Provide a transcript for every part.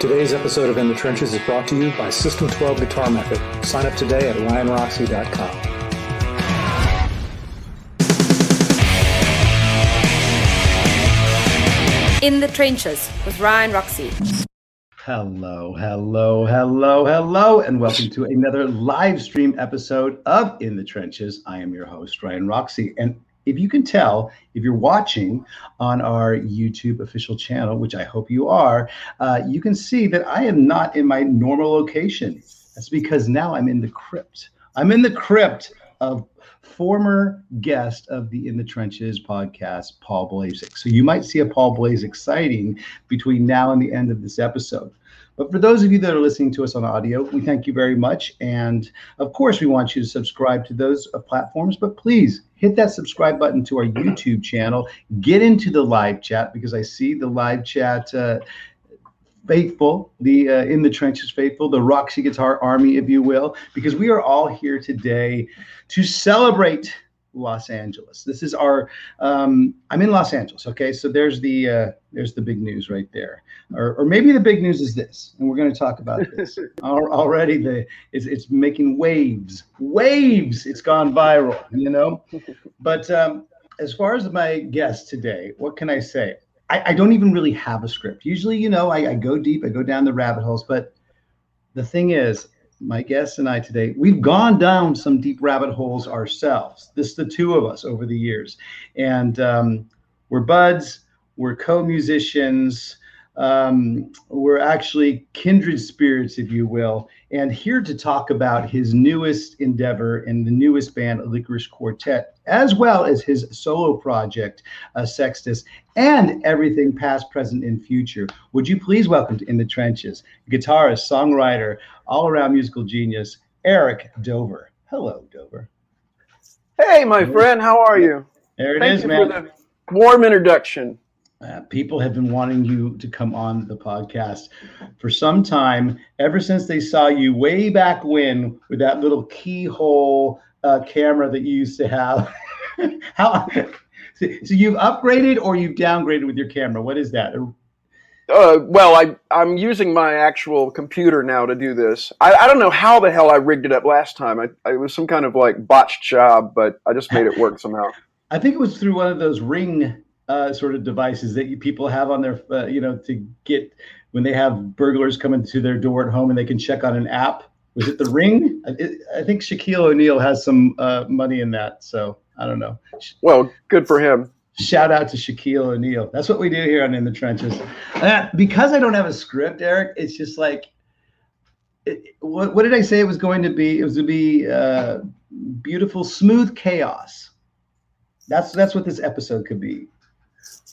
Today's episode of In the Trenches is brought to you by System 12 Guitar Method. Sign up today at ryanroxie.com. In the Trenches with Ryan Roxie. Hello, hello, hello, hello, and welcome to another live stream episode of In the Trenches. I am your host, Ryan Roxie. And if you can tell, if you're watching on our YouTube official channel, which I hope you are, uh, you can see that I am not in my normal location. That's because now I'm in the crypt. I'm in the crypt of former guest of the In the Trenches podcast, Paul Blazek. So you might see a Paul Blazek sighting between now and the end of this episode. But for those of you that are listening to us on audio, we thank you very much. And of course, we want you to subscribe to those uh, platforms, but please hit that subscribe button to our YouTube channel. Get into the live chat because I see the live chat. Uh, faithful, the uh, in the trenches faithful, the Roxie Guitar Army, if you will, because we are all here today to celebrate Los Angeles. This is our. Um, I'm in Los Angeles. Okay, so there's the uh, there's the big news right there, or, or maybe the big news is this, and we're going to talk about this already. The it's it's making waves, waves. It's gone viral, you know. But um, as far as my guest today, what can I say? I, I don't even really have a script. Usually, you know, I, I go deep, I go down the rabbit holes, but the thing is, my guest and I today, we've gone down some deep rabbit holes ourselves. This the two of us over the years, and um, we're buds, we're co-musicians, um, we're actually kindred spirits, if you will, and here to talk about his newest endeavor in the newest band, Lickerish Quartet, as well as his solo project, uh, Sextus, and everything past, present, and future. Would you please welcome to In the Trenches, guitarist, songwriter, all around musical genius, Eric Dover. Hello, Dover. Hey, my friend, how are you? There it Thank is, you man. for the warm introduction. Uh, people have been wanting you to come on the podcast for some time, ever since they saw you way back when with that little keyhole uh, camera that you used to have. How? So, so you've upgraded or you've downgraded with your camera? What is that? Uh, well, I I'm using my actual computer now to do this. I, I don't know how the hell I rigged it up last time. I, I it was some kind of like botched job, but I just made it work somehow. I think it was through one of those ring uh, sort of devices that you, people have on their, uh, you know, to get when they have burglars coming to their door at home and they can check on an app. Was it the ring? I, I think Shaquille O'Neal has some uh, money in that, so I don't know. Well, good for him. Shout out to Shaquille O'Neal. That's what we do here on In the Trenches. Uh, because I don't have a script, Eric, it's just like, it, what, what did I say it was going to be? It was to be uh, beautiful, smooth chaos. That's that's what this episode could be.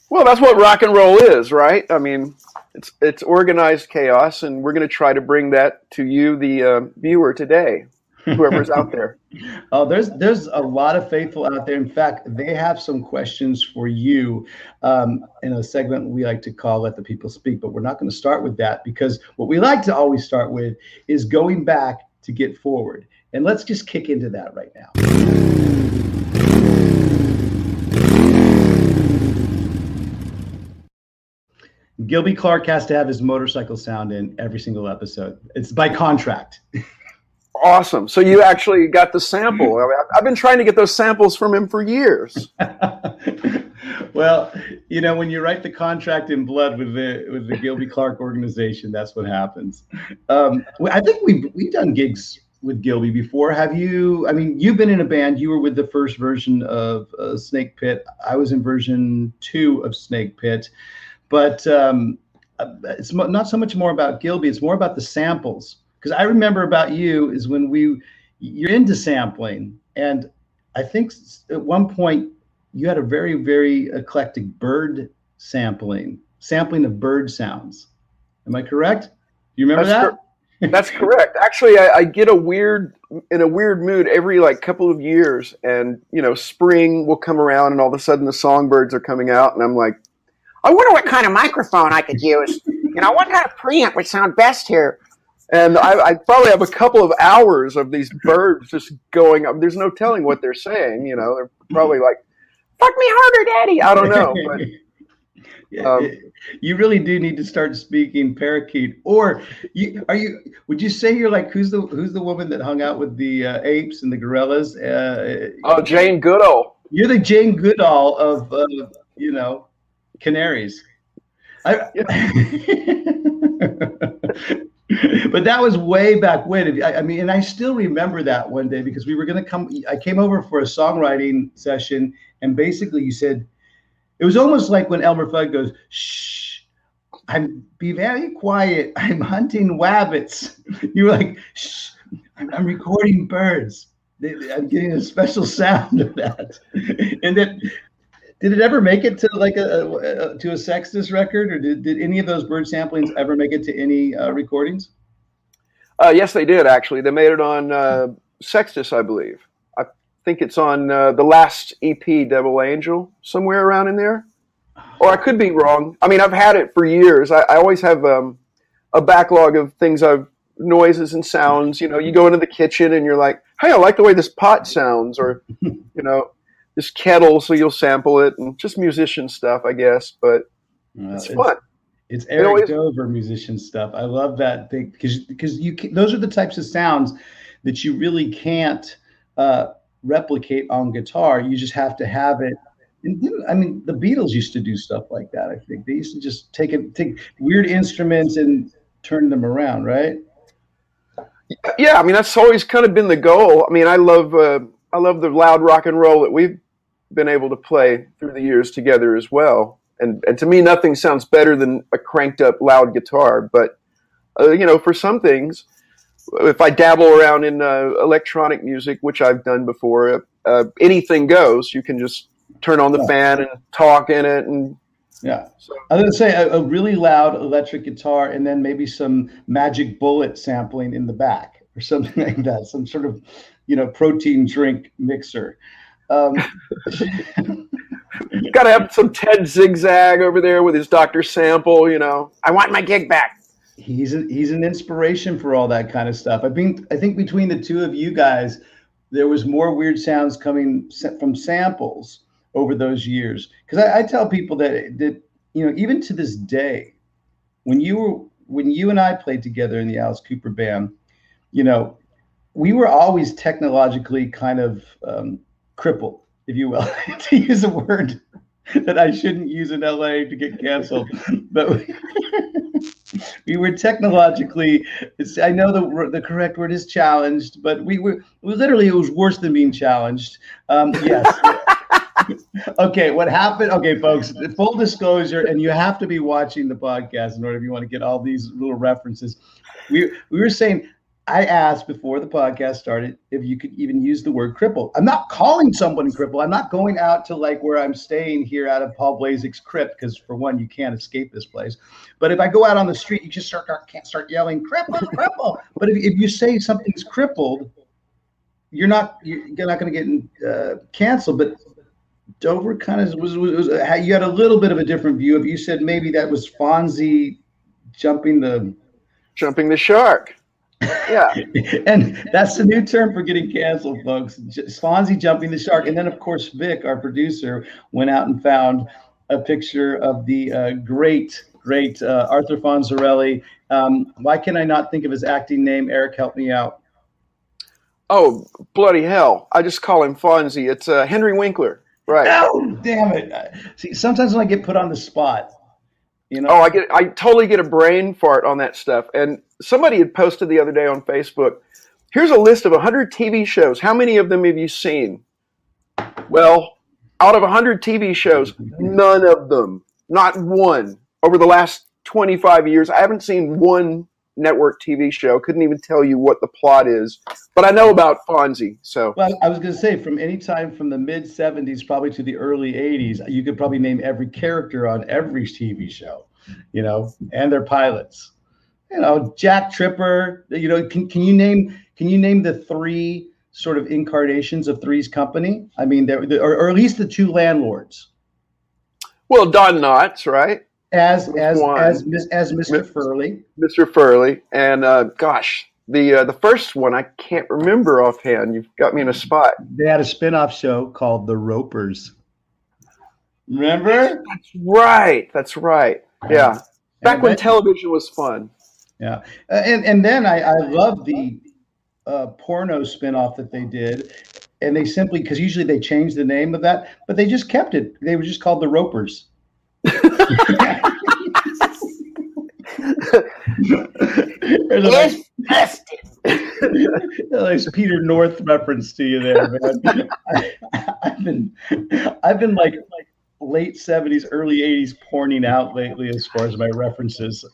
Well, that's what rock and roll is, right? I mean, it's it's organized chaos, and we're going to try to bring that to you, the uh, viewer, today, whoever's out there. Oh, there's there's a lot of faithful out there. In fact, they have some questions for you um, in a segment we like to call "Let the People Speak." But we're not going to start with that because what we like to always start with is going back to get forward. And let's just kick into that right now. Gilby Clarke has to have his motorcycle sound in every single episode. It's by contract. Awesome. So you actually got the sample. I've been trying to get those samples from him for years. well, you know, when you write the contract in blood with the with the Gilby Clarke organization, that's what happens. Um, I think we've we've done gigs with Gilby before. Have you? I mean, you've been in a band. You were with the first version of uh, Snake Pit. I was in version two of Snake Pit, but um, it's mo- not so much more about Gilby. It's more about the samples. Because I remember about you is when we you're into sampling, and I think at one point you had a very very eclectic bird sampling, sampling of bird sounds. Am I correct? You remember That's that? cor- That's correct. Actually, I, I get a weird in a weird mood every like couple of years, and you know, spring will come around, and all of a sudden the songbirds are coming out, and I'm like, I wonder what kind of microphone I could use. You know, what kind of preamp would sound best here? and I, I probably have a couple of hours of these birds just going up. There's no telling what they're saying. You know, they're probably like, "Fuck me harder, daddy." I don't know, but Um, you really do need to start speaking parakeet. Or you are you? Would you say you're like who's the who's the woman that hung out with the uh, apes and the gorillas? Uh, oh, Jane Goodall. You're the Jane Goodall of uh, you know canaries. I, but that was way back when. I, I, mean, and I still remember that one day because we were going to come. I came over for a songwriting session, and basically you said it was almost like when Elmer Fudd goes, "Shh, I'm be very quiet. I'm hunting wabbits." You were like, "Shh, I'm, I'm recording birds." I'm getting a special sound of that, and then did it ever make it to like a, a, to a Sextus record, or did, did any of those bird samplings ever make it to any uh, recordings? Uh, yes, they did actually. They made it on uh, Sextus, I believe. I think it's on uh, the last EP, Devil Angel, somewhere around in there. Or I could be wrong. I mean, I've had it for years. I, I always have um, a backlog of things I've noises and sounds. You know, you go into the kitchen and you're like, "Hey, I like the way this pot sounds," or you know, this kettle, so you'll sample it and just musician stuff, I guess. But it's, it's fun. It's Eric always, Dover musician stuff. I love that thing because because you can, those are the types of sounds that you really can't uh, replicate on guitar. You just have to have it. And, I mean, the Beatles used to do stuff like that. I think they used to just take it, take weird instruments and turn them around, right? Yeah, I mean that's always kind of been the goal. I mean, I love uh, I love the loud rock and roll that we've been able to play through the years together as well. And, and to me, nothing sounds better than a cranked up loud guitar. But, uh, you know, for some things, if I dabble around in uh, electronic music, which I've done before, uh, anything goes. You can just turn on the yeah. fan and talk in it. And yeah. I was going to say a, a, really loud electric guitar and then maybe some magic bullet sampling in the back or something like that. Some sort of, you know, protein drink mixer. Um, Got to have some Ted Zigzag over there with his Dr. Sample, you know. I want my gig back. He's a, he's an inspiration for all that kind of stuff. I think I think between the two of you guys, there was more weird sounds coming from samples over those years. Because I, I tell people that that you know even to this day, when you were when you and I played together in the Alice Cooper band, you know, we were always technologically kind of um, crippled, if you will, to use a word that I shouldn't use in LA to get canceled. but we, we were technologically, I know the, the correct word is challenged, but we were we literally, it was worse than being challenged. Um, yes. okay, what happened? Okay, folks, full disclosure, and you have to be watching the podcast in order if you want to get all these little references. We we were saying I asked before the podcast started if you could even use the word cripple. I'm not calling someone cripple. I'm not going out to like where I'm staying here out of Paul Blazek's crypt because for one, you can't escape this place. But if I go out on the street, you just start can't start yelling cripple, cripple. But if, if you say something's crippled, you're not you're not going to get uh, canceled. But Dover kind of was, was, was you had a little bit of a different view. If you said maybe that was Fonzie jumping the jumping the shark yeah. and that's the new term for getting canceled, folks. Fonzie jumping the shark. And then, of course, Vic, our producer, went out and found a picture of the uh, great, great uh, Arthur Fonzarelli. Um, why can I not think of his acting name? Eric, help me out. Oh, bloody hell. I just call him Fonzie. It's uh, Henry Winkler. Right. Oh, damn it. See, sometimes when I get put on the spot, you know? Oh, I get I totally get a brain fart on that stuff. And somebody had posted the other day on Facebook. Here's a list of 100 TV shows. How many of them have you seen? Well, out of 100 TV shows, none of them, not one, over the last 25 years, I haven't seen one network TV show. Couldn't even tell you what the plot is, but I know about Fonzie. So, well, I was going to say from any time from the mid '70s probably to the early '80s, you could probably name every character on every TV show, you know, and their pilots. You know, Jack Tripper. You know, can can you name can you name the three sort of incarnations of Three's Company? I mean, there or, or at least the two landlords. Well, Don Knotts, right? as as one. as as Mr. Furley. Mr. Furley, and uh, gosh, the uh, the first one I can't remember offhand. You've got me in a spot. They had a spin-off show called The Ropers. Remember? That's right. That's right. Yeah. Back when television was fun. Yeah, Uh, and and then I I love the uh, porno spinoff that they did, and they simply because usually they change the name of that, but they just kept it. They were just called the Ropers. There's a nice, Peter North reference to you there, man. I, I've been I've been like like late seventies, early eighties porning out lately as far as my references.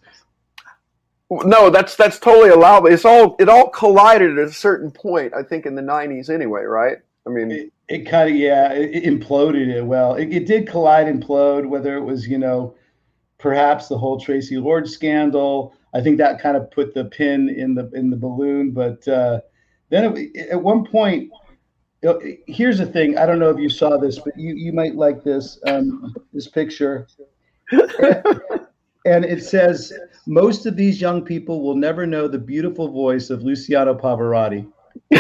No, that's that's totally allowable. It's all it all collided at a certain point. I think in the '90s, anyway, right? I mean, it, it kind of yeah it, it imploded it well it, it did collide and implode whether it was you know perhaps the whole tracy lord scandal i think that kind of put the pin in the in the balloon but uh then it, at one point here's the thing i don't know if you saw this but you you might like this um this picture and it says most of these young people will never know the beautiful voice of luciano pavarotti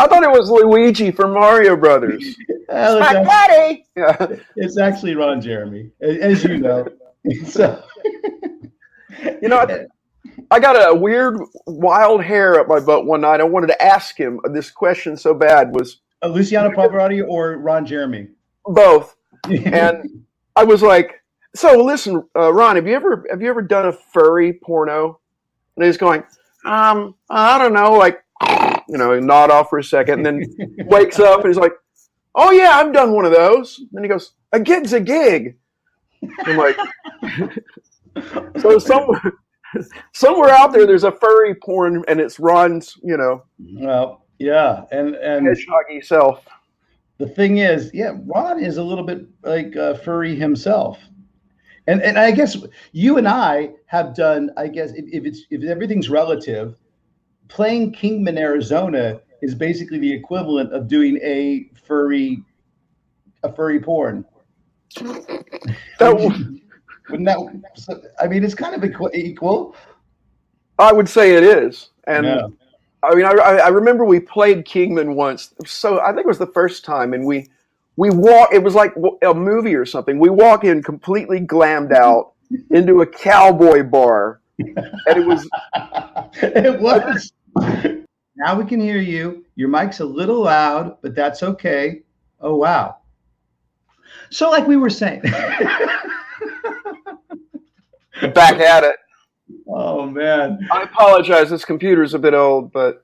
I thought it was Luigi from Mario Brothers. Well, it's, buddy. Yeah. it's actually ron jeremy as you know so You know, I, I got a weird, wild hair up my butt one night. I wanted to ask him this question so bad. Was Uh, Luciano Pavarotti or Ron Jeremy? both, and I was like, "So listen, uh, Ron, have you ever have you ever done a furry porno?" And he's going, "Um, I don't know, like." You know, nod off for a second, and then wakes up and he's like, "Oh yeah, I've done one of those." then he goes, "A gig's a gig." I'm like, so somewhere, somewhere out there, there's a furry porn, and it's Ron's, you know, well, yeah, and and hedgehoggy self. the thing is, yeah, Ron is a little bit like uh, furry himself, and and I guess you and I have done. I guess if, if it's if everything's relative, playing Kingman, Arizona is basically the equivalent of doing a furry a furry porn. That, Wouldn't that? I mean, it's kind of equal. I would say it is, and Yeah. I mean, I I remember we played Kingman once. So I think it was the first time, and we we walk. It was like a movie or something. We walk in completely glammed out into a cowboy bar, and it was it was. Now we can hear you. Your mic's a little loud, but that's okay. Oh wow. So like we were saying. back at it. oh man. I apologize. This computer's a bit old, but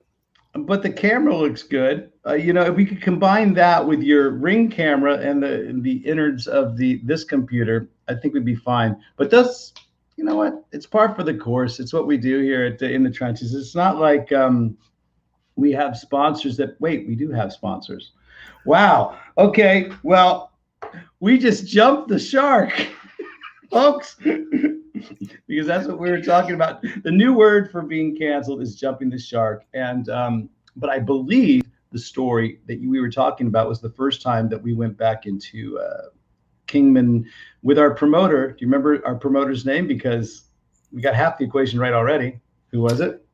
But the camera looks good. Uh, you know, if we could combine that with your ring camera and the the innards of the this computer, I think we'd be fine. But that's you know what? It's par for the course. It's what we do here at the, in the trenches. It's not like um, we have sponsors that wait. We do have sponsors. Wow. Okay. Well, we just jumped the shark, folks. because that's what we were talking about. The new word for being canceled is jumping the shark. And um, but I believe the story that we were talking about was the first time that we went back into uh, Kingman with our promoter. Do you remember our promoter's name? Because we got half the equation right already. Who was it?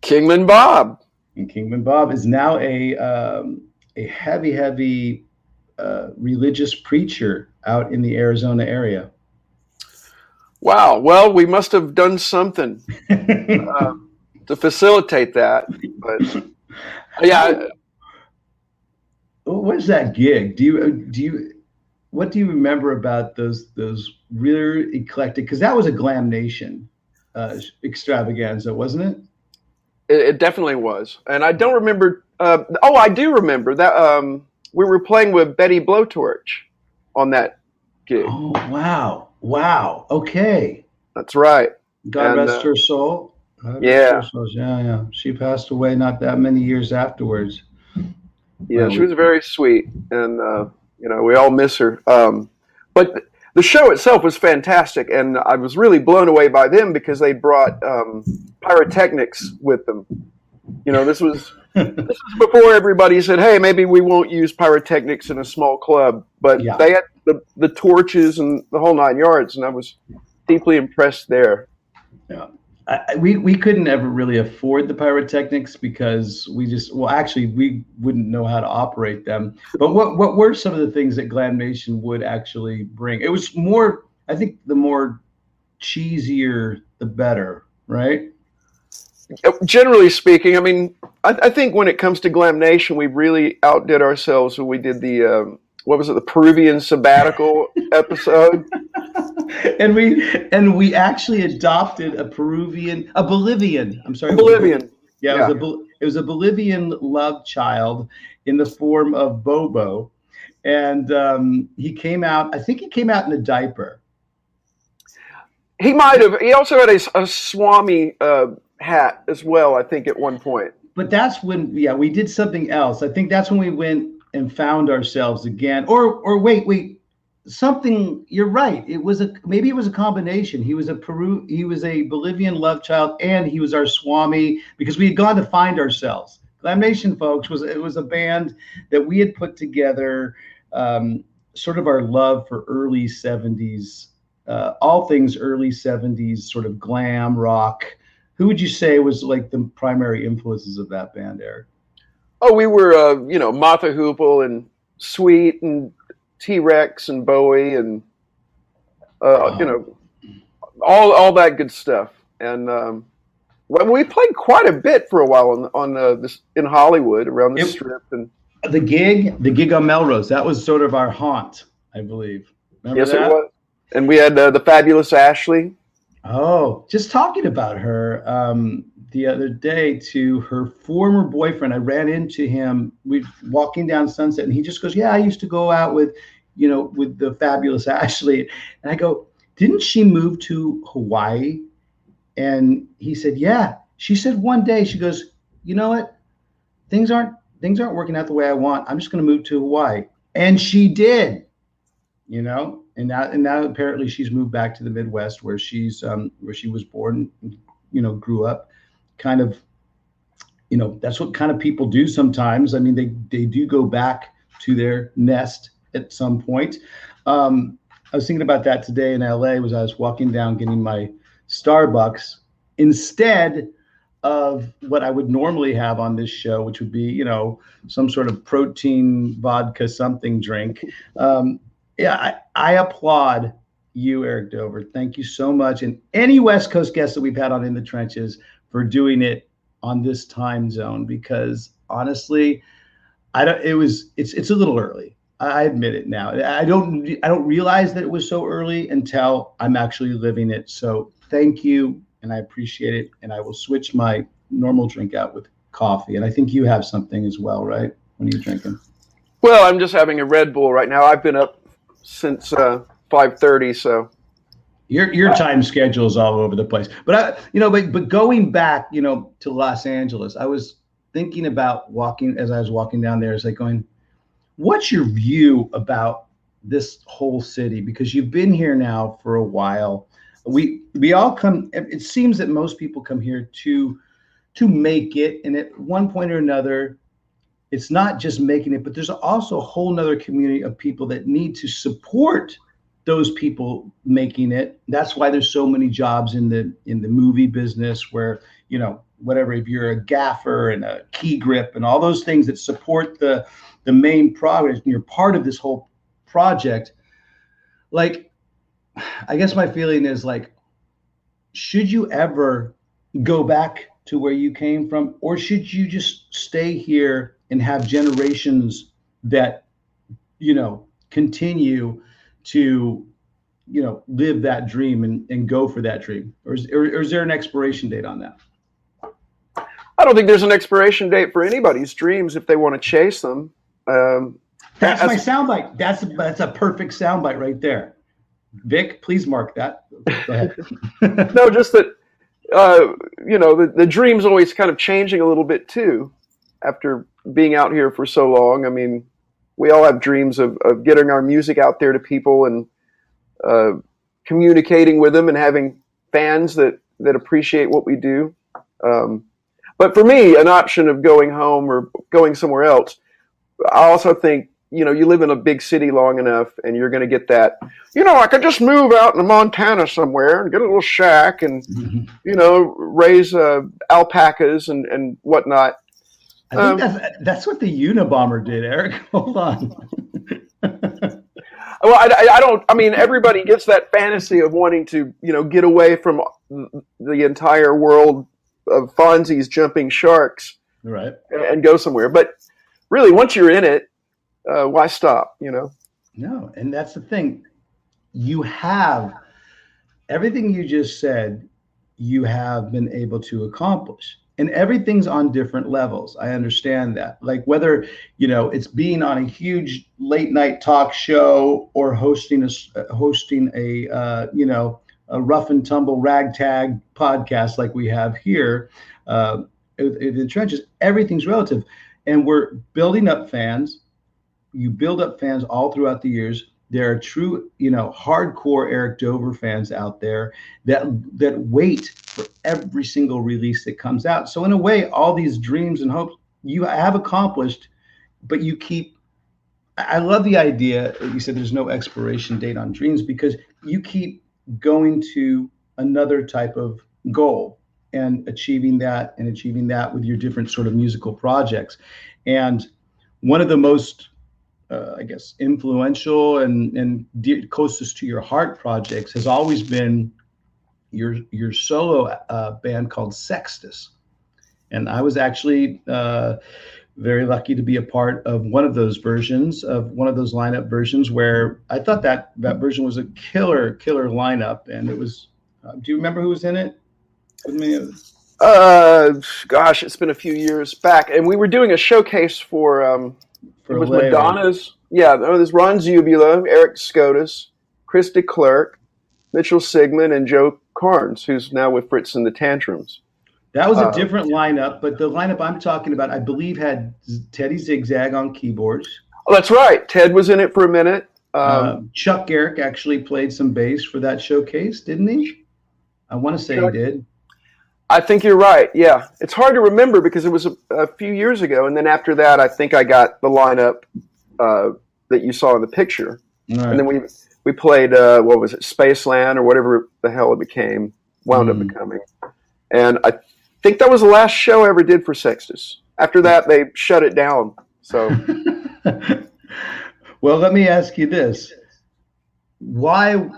Kingman Bob. And Kingman Bob is now a um, a heavy, heavy uh, religious preacher out in the Arizona area. Wow. Well, we must have done something uh, to facilitate that. But yeah, What was that gig? Do you do you what do you remember about those those really eclectic? Because that was a Glam Nation uh, extravaganza, wasn't it? It, it definitely was, and I don't remember. Uh, oh, I do remember that um, we were playing with Betty Blowtorch on that gig. Oh wow, wow. Okay, That's right. God And, rest uh, her soul. God yeah. her yeah, yeah. She passed away not that many years afterwards. Yeah, Well, she was very sweet, and uh, you know we all miss her. Um, but the show itself was fantastic, and I was really blown away by them because they brought um, pyrotechnics with them. You know, this was this was before everybody said, "Hey, maybe we won't use pyrotechnics in a small club." But Yeah. they had the the torches and the whole nine yards, and I was deeply impressed there. I, we we couldn't ever really afford the pyrotechnics because we just well actually we wouldn't know how to operate them. But what what were some of the things that Glam Nation would actually bring? It was more I think the more cheesier the better, right? Generally speaking, I mean, I, I think when it comes to Glam Nation, we really outdid ourselves when we did the um, what was it, the Peruvian sabbatical episode. and we and we actually adopted a Peruvian, a Bolivian. I'm sorry, Bolivian. Yeah, yeah. It, was a, it was a Bolivian love child in the form of Bobo, and um, he came out. I think he came out in a diaper. He might have. He also had a, a Swami uh, hat as well. I think at one point. But that's when, yeah, we did something else. I think that's when we went and found ourselves again. Or, or wait, wait, something. You're right. It was a maybe it was a combination. He was a Peru. He was a Bolivian love child, and he was our Swami because we had gone to find ourselves. Glam Nation, folks, was it was a band that we had put together. Um, sort of our love for early 70s uh, all things early 70s sort of glam rock who would you say was like the primary influences of that band eric oh we were uh, you know Mott the Hoople and sweet and t-rex and bowie and uh, oh. you know all all that good stuff and um, we played quite a bit for a while on on uh, this in hollywood around the it, strip and the gig the gig on melrose that was sort of our haunt i believe Remember yes that? it was and we had uh, the fabulous Ashley. Oh, just talking about her um, the other day to her former boyfriend. I ran into him. We walking down Sunset, and he just goes, "Yeah, I used to go out with, you know, with the fabulous Ashley." And I go, "Didn't she move to Hawaii?" And he said, "Yeah." She said one day, she goes, "You know what? Things aren't things aren't working out the way I want. I'm just going to move to Hawaii." And she did. You know, and now and now apparently she's moved back to the Midwest where she's um, where she was born, you know, grew up, kind of, you know, that's what kind of people do sometimes. I mean, they they do go back to their nest at some point. Um, I was thinking about that today in LA. Was I was walking down getting my Starbucks instead of what I would normally have on this show, which would be, you know, some sort of protein vodka something drink. Um, yeah, I, I applaud you, Eric Dover. Thank you so much. And any West Coast guests that we've had on In the Trenches for doing it on this time zone because honestly, I don't it was it's it's a little early. I admit it now. I don't I don't realize that it was so early until I'm actually living it. So thank you and I appreciate it. And I will switch my normal drink out with coffee. And I think you have something as well, right? When are you drinking? Well, I'm just having a Red Bull right now. I've been up since uh, five thirty. So your your time schedule is all over the place. But I, you know, but but going back, you know, to Los Angeles, I was thinking about walking as I was walking down there. It's like going, what's your view about this whole city? Because you've been here now for a while. We we all come. It seems that most people come here to to make it, and at one point or another, it's not just making it, but there's also a whole nother community of people that need to support those people making it. That's why there's so many jobs in the in the movie business where, you know, whatever, if you're a gaffer and a key grip and all those things that support the the main project and you're part of this whole project, like I guess my feeling is like, should you ever go back to where you came from, or should you just stay here and have generations that you know continue to you know live that dream and, and go for that dream? Or is, or, or is there an expiration date on that? I don't think there's an expiration date for anybody's dreams if they want to chase them. Um, that's as, my soundbite. That's that's a perfect soundbite right there. Vic please mark that. Go ahead. No just that uh, you know the, the dream's always kind of changing a little bit too after being out here for so long. I mean, we all have dreams of, of getting our music out there to people and uh, communicating with them and having fans that, that appreciate what we do. Um, but for me, an option of going home or going somewhere else, I also think you know, you live in a big city long enough, and you're going to get that. You know, I could just move out in Montana somewhere and get a little shack, and you know, raise uh, alpacas and and whatnot. I think Um, that's that's what the Unabomber did, Eric. Hold on. Well, I, I- don't. I mean, everybody gets that fantasy of wanting to, you know, get away from the entire world of Fonzie's jumping sharks right. and, and go somewhere. But really, once you're in it, uh, why stop? You know. No, and that's the thing. You have everything you just said, you have been able to accomplish. And everything's on different levels. I understand that. Like whether, you know, it's being on a huge late night talk show or hosting a uh, hosting a uh, you know, a rough and tumble ragtag podcast like we have here uh, in the trenches, everything's relative. And we're building up fans you build up fans all throughout the years. There are true, you know, hardcore Eric Dover fans out there that that wait for every single release that comes out. So in a way, all these dreams and hopes you have accomplished, but you keep. I love the idea. You said there's no expiration date on dreams because you keep going to another type of goal and achieving that and achieving that with your different sort of musical projects. And one of the most uh, I guess, influential and and de- closest to your heart projects has always been your your solo uh, band called Sextus, and I was actually uh, very lucky to be a part of one of those versions of one of those lineup versions where I thought that that version was a killer killer lineup, and it was. Uh, do you remember who was in it? With me? Uh, gosh, it's been a few years back, and we were doing a showcase for um, it was. Madonna's. Yeah, there was Ron Zubula, Eric Skodis, Chris DeClerc, Mitchell Sigmund, and Joe Karnes, who's now with Fitz and the Tantrums. That was a Uh, different lineup, but the lineup I'm talking about, I believe, had Teddy Zigzag on keyboards. Oh, that's right. Ted was in it for a minute. Um, Uh, Chuck Garric actually played some bass for that showcase, didn't he? I want to say Chuck- he did. I think you're right. Yeah, it's hard to remember because it was a, a few years ago, and then after that, I think I got the lineup uh, that you saw in the picture, right. and then we we played uh, what was it, Spaceland or whatever the hell it became, wound Mhm. up becoming, and I think that was the last show I ever did for Sextus. After that, they shut it down. So well, let me ask you this: Why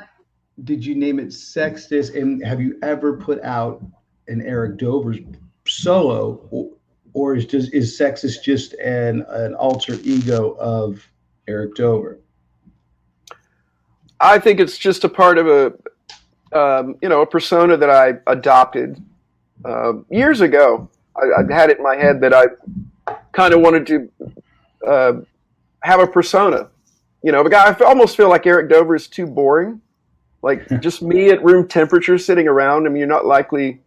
did you name it Sextus? And have you ever put out an Eric Dover's solo, or, or is just is Sextus just an an alter ego of Eric Dover? I think it's just a part of a um, you know a persona that I adopted uh, years ago. I, I had it in my head that I kind of wanted to uh, have a persona. You know, a guy. I almost feel like Eric Dover is too boring. Like just me at room temperature sitting around. I mean, you're not likely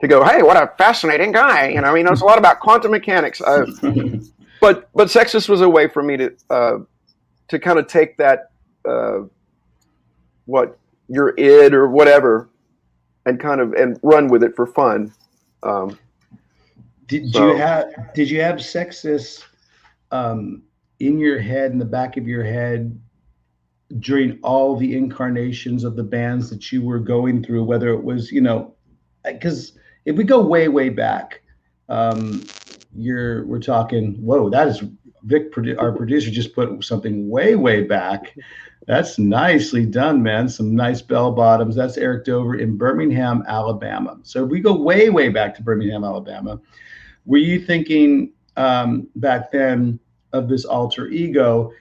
to go, "Hey, what a fascinating guy!" You know, I mean, it's a lot about quantum mechanics. Uh, but but Sextus was a way for me to uh, to kind of take that uh, what your id or whatever and kind of and run with it for fun. Um, Did So- you have did you have Sextus um, in your head, in the back of your head, during all the incarnations of the bands that you were going through? Whether it was, you know, because if we go way way back, um, you're we're talking. Whoa, that is Vic, our producer, just put something way way back. That's nicely done, man. Some nice bell bottoms. That's Eric Dover in Birmingham, Alabama. So if we go way way back to Birmingham, Alabama were you thinking um, back then of this alter ego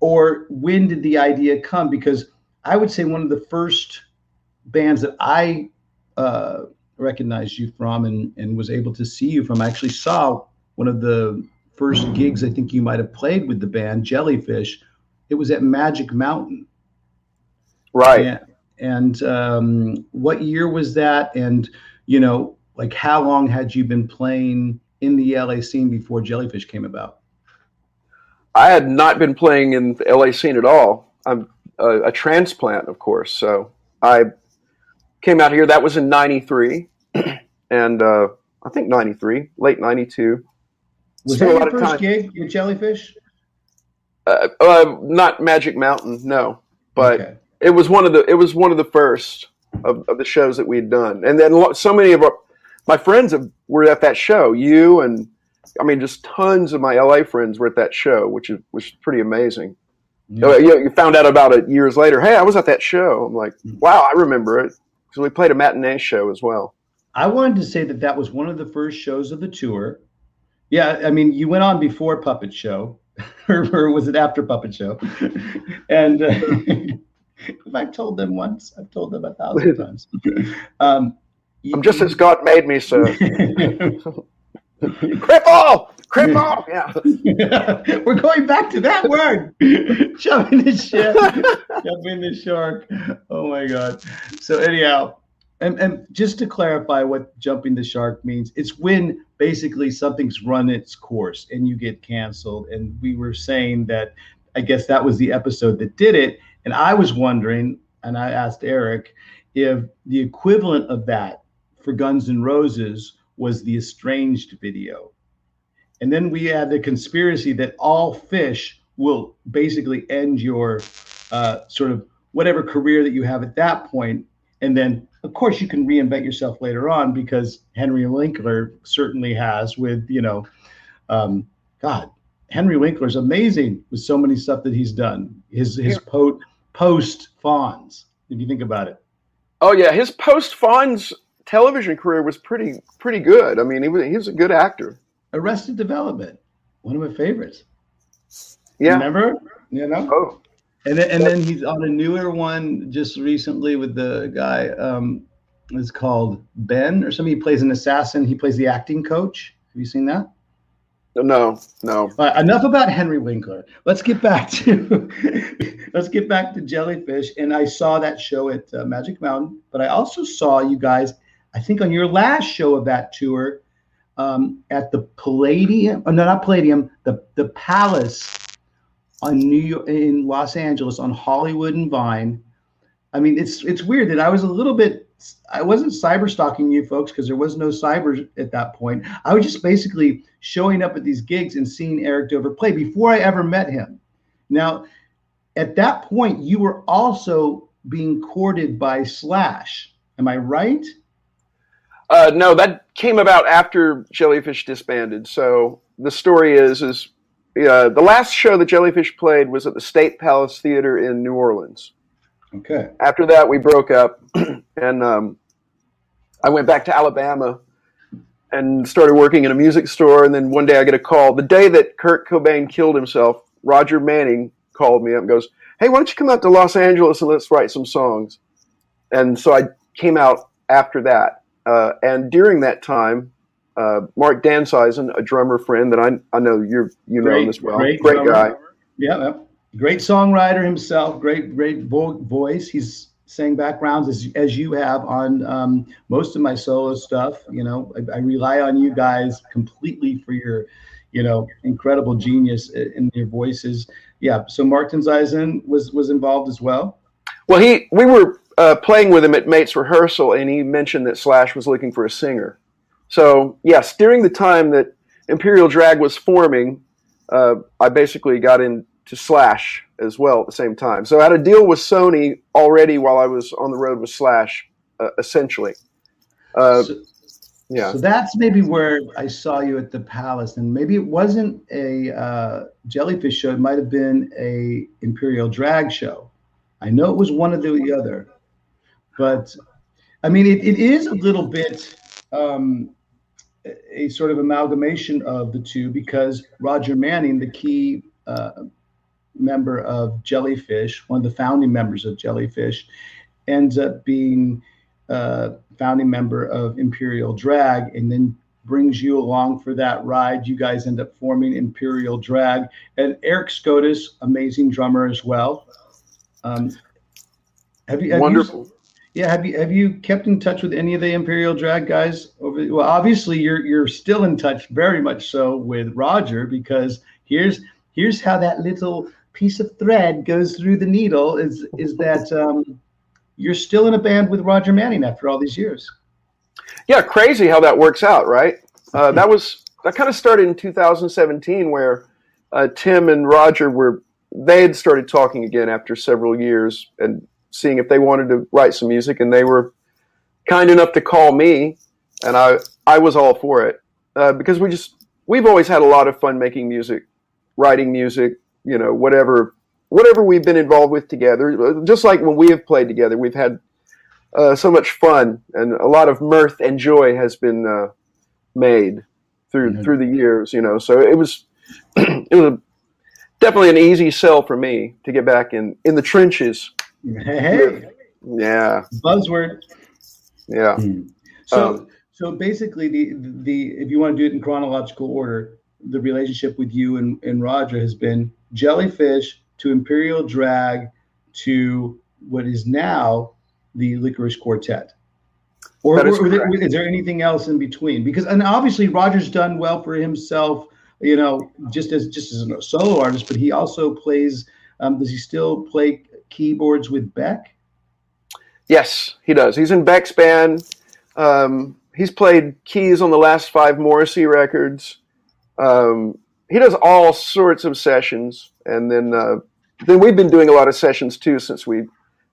or when did the idea come because i would say one of the first bands that i uh, recognized you from and, and was able to see you from i actually saw one of the first gigs i think you might have played with the band jellyfish it was at magic mountain right. and, and um, what year was that? And you know, like how long had you been playing in the LA scene before Jellyfish came about? I had not been playing in the LA scene at all. I'm a, a transplant, of course. So I came out here. That was in '93, and uh, I think '93, late '92. Was that your first time- gig with Jellyfish? Uh, uh, not Magic Mountain, no, but Okay. it was one of the it was one of the first of, of the shows that we'd done, and then so many of our, my friends have, were at that show. You and I mean, just tons of my LA friends were at that show, which is was pretty amazing. Yeah. Uh, You, you found out about it years later. Hey, I was at that show. I'm like, Mm. wow, I remember it because we played a matinee show as well. I wanted to say that that was one of the first shows of the tour. Yeah, I mean, you went on before Puppet Show, or, or was it after Puppet Show? and uh, I've told them once. I've told them a thousand times. Um, I'm just as God made me, so cripple, cripple. Yeah. We're going back to that word. Jumping the ship. Jumping the shark. Oh my god. So anyhow, and, and just to clarify what jumping the shark means, it's when basically something's run its course and you get canceled. And we were saying that I guess that was the episode that did it. And I was wondering, and I asked Eric if the equivalent of that for Guns N' Roses was the estranged video. And then we had the conspiracy that all fish will basically end your uh, sort of whatever career that you have at that point. And then, of course, you can reinvent yourself later on because Henry Winkler certainly has with, you know, um, God, Henry Winkler's amazing with so many stuff that he's done. His his po- post Fonz, if you think about it. Oh yeah, his post Fonz television career was pretty pretty good. I mean, he was he was a good actor. Arrested Development, one of my favorites. Yeah. Remember? You know? Oh, And then, and then he's on a newer one just recently with the guy. Um, it's called Ben or something. He plays an assassin. He plays the acting coach. Have you seen that? no, no. Right, enough about Henry Winkler. Let's get back to let's get back to Jellyfish. And I saw that show at uh, Magic Mountain, but I also saw you guys. I think on your last show of that tour um, at the Palladium. Oh, no, not Palladium. The the Palace on New York in Los Angeles on Hollywood and Vine. I mean, it's it's weird that I was a little bit. I wasn't cyber stalking you folks because there was no cyber at that point. I was just basically showing up at these gigs and seeing Eric Dover play before I ever met him. Now, at that point, you were also being courted by Slash. Am I right? Uh, no, that came about after Jellyfish disbanded. So the story is is uh, the last show that Jellyfish played was at the State Palace Theater in New Orleans. Okay. After that, we broke up, and um, I went back to Alabama and started working in a music store. And then one day, I get a call. The day that Kurt Cobain killed himself, Roger Manning called me up and goes, "Hey, why don't you come out to Los Angeles and let's write some songs?" And so I came out after that. Uh, and during that time, uh, Mark Dansizen, a drummer friend that I, I know you you know him as well, great, drummer. guy. Yeah, great songwriter himself. Great, great vo- voice. He's sang backgrounds as as you have on um, most of my solo stuff. You know, I, I rely on you guys completely for your, you know, incredible genius in your voices. Yeah. So Mark Dansizen was was involved as well. Well, he we were uh, playing with him at Mates rehearsal, and he mentioned that Slash was looking for a singer. So yes, during the time that Imperial Drag was forming, uh, I basically got into Slash as well at the same time. So I had a deal with Sony already while I was on the road with Slash, uh, essentially. Uh, So- yeah. So that's maybe where I saw you at the Palace, and maybe it wasn't a uh, jellyfish show. It might have been a Imperial Drag show. I know it was one or the other, but I mean, it, it is a little bit um, a sort of amalgamation of the two because Roger Manning, the key uh, member of Jellyfish, one of the founding members of Jellyfish, ends up being uh, founding member of Imperial Drag, and then brings you along for that ride. You guys end up forming Imperial Drag, and Eric Skodis, amazing drummer as well. Um, have you have Wonderful. You, yeah, have you have you kept in touch with any of the Imperial Drag guys? Over well, obviously you're you're still in touch, very much so with Roger, because here's here's how that little piece of thread goes through the needle. Is is that um, you're still in a band with Roger Manning after all these years? Yeah, crazy how that works out, right? Uh, that was that kind of started in 2017, where uh, Tim and Roger were they had started talking again after several years and seeing if they wanted to write some music, and they were kind enough to call me, and I I was all for it uh, because we just we've always had a lot of fun making music, writing music, you know, whatever whatever we've been involved with together. Just like when we have played together, we've had uh, so much fun and a lot of mirth and joy has been uh, made through mm-hmm. through the years. You know, so it was it was a, definitely an easy sell for me to get back in in the trenches. Hey, yeah, buzzword. Yeah. Mm. So um, so basically, the the if you want to do it in chronological order, the relationship with you and, and Roger has been jellyfish to Imperial Drag to what is now the Lickerish Quartet. Or, is, or there, is there anything else in between? Because and obviously Roger's done well for himself, you know, just as just as a solo artist, but he also plays. Um, does he still play keyboards with Beck? Yes, he does. He's in Beck's band. Um, he's played keys on the last five Morrissey records. Um, he does all sorts of sessions, and then uh, then we've been doing a lot of sessions too since we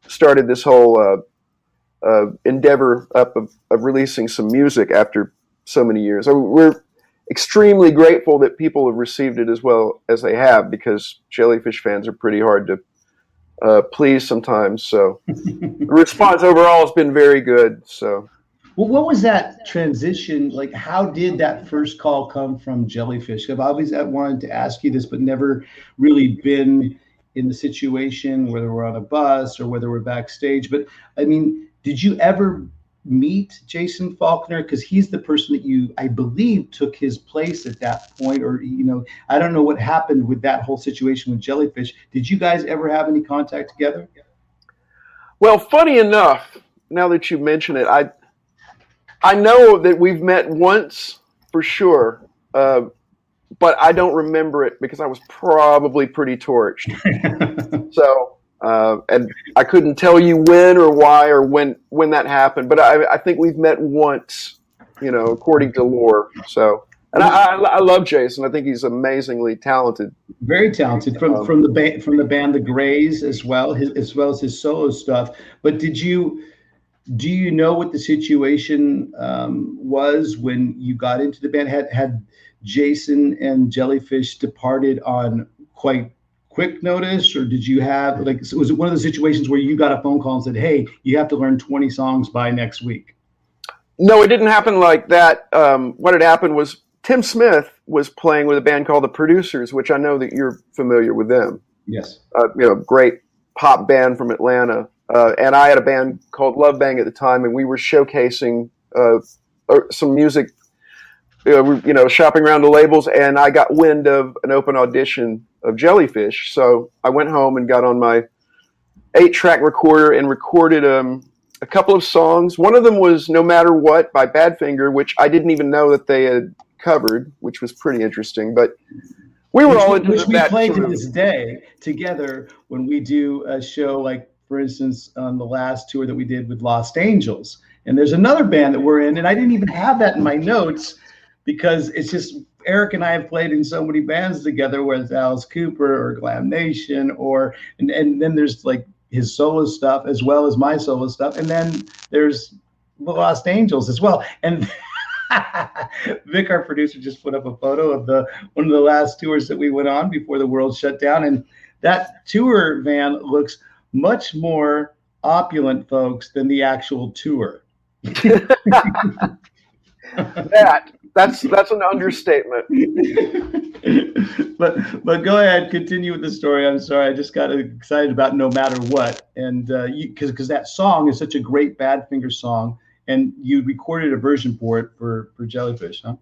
started this whole uh, uh, endeavor up of, of, releasing some music after so many years. We're extremely grateful that people have received it as well as they have because jellyfish fans are pretty hard to uh, please sometimes. So the response overall has been very good. So. Well, what was that transition like? How did that first call come from Jellyfish? I've always wanted to ask you this, but never really been in the situation, whether we're on a bus or whether we're backstage. But I mean, did you ever meet Jason Falkner? Because he's the person that you, I believe, took his place at that point. Or, you know, I don't know what happened with that whole situation with Jellyfish. Did you guys ever have any contact together? Well, funny enough, now that you mention it, I I know that we've met once for sure, uh, but I don't remember it because I was probably pretty torched. so, uh, and I couldn't tell you when or why or when when that happened. But I, I think we've met once, you know, according to lore. So, and I, I, I, love Jason. I think he's amazingly talented. Very talented from um, from the band from the band The Grays as well, his, as well as his solo stuff. But did you? do you know what the situation um, was when you got into the band? Had had Jason and Jellyfish departed on quite quick notice, or did you have like was it one of the situations where you got a phone call and said, "Hey, you have to learn 20 songs by next week"? No, it didn't happen like that. Um, what had happened was Tim Smith was playing with a band called the Producers, which I know that you're familiar with them. Yes, uh, you know, great pop band from Atlanta. Uh, and I had a band called Love Bang at the time, and we were showcasing uh, some music. Uh, you know, shopping around the labels, and I got wind of an open audition of Jellyfish. So I went home and got on my eight-track recorder and recorded um, a couple of songs. One of them was "No Matter What" by Badfinger, which I didn't even know that they had covered, which was pretty interesting. But we were which, all into which we play to this day together when we do a show like for instance, on the last tour that we did with Lost Angels. And there's another band that we're in, and I didn't even have that in my notes because it's just Eric and I have played in so many bands together, whether it's Alice Cooper or Glam Nation, or and, and then there's like his solo stuff as well as my solo stuff, and then there's the Lost Angels as well. And Vic, our producer, just put up a photo of the one of the last tours that we went on before the world shut down, and that tour van looks much more opulent folks than the actual tour. that that's that's an understatement. but but go ahead, continue with the story. I'm sorry, I just got excited about no matter what, and because uh, because that song is such a great Badfinger song, and you recorded a version for it for for Jellyfish, huh?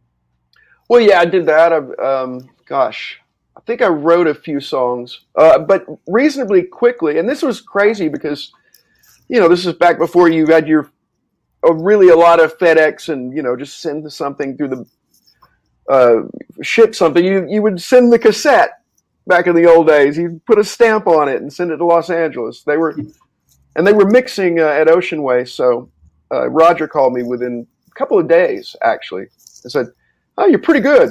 Well, yeah, I did that. Um, gosh, I think I wrote a few songs, uh, but reasonably quickly. And this was crazy because, you know, this is back before you had your uh, really a lot of FedEx and you know just send something through the uh, ship something. You you would send the cassette back in the old days. You put a stamp on it and send it to Los Angeles. They were and they were mixing uh, at Ocean Way. So uh, Roger called me within a couple of days actually and said, "Oh, you're pretty good."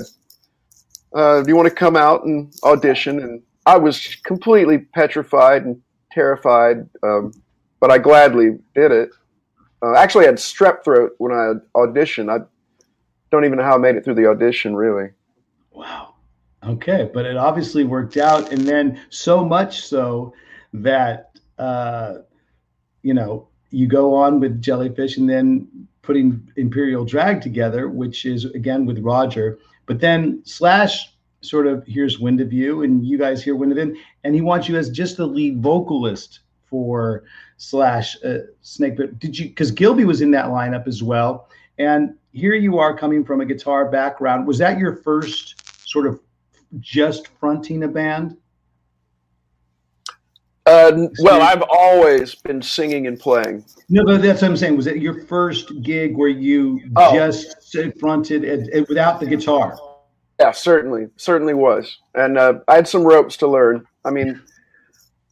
uh, do you want to come out and audition? And I was completely petrified and terrified, um, but I gladly did it. Uh, actually, I had strep throat when I auditioned. I don't even know how I made it through the audition, really. Wow. Okay, but it obviously worked out, and then so much so that uh, you know you go on with Jellyfish, and then putting Imperial Drag together, which is again with Roger. But then Slash sort of hears Wind of You, and you guys hear Wind of Him, and he wants you as just the lead vocalist for Slash uh, Snake. But did you? Because Gilby was in that lineup as well, and here you are coming from a guitar background. Was that your first sort of just fronting a band? Uh, well, I've always been singing and playing. No, but that's what I'm saying. Was it your first gig where you Oh. just fronted it, it without the guitar? Yeah, certainly, certainly was, and uh, I had some ropes to learn. I mean,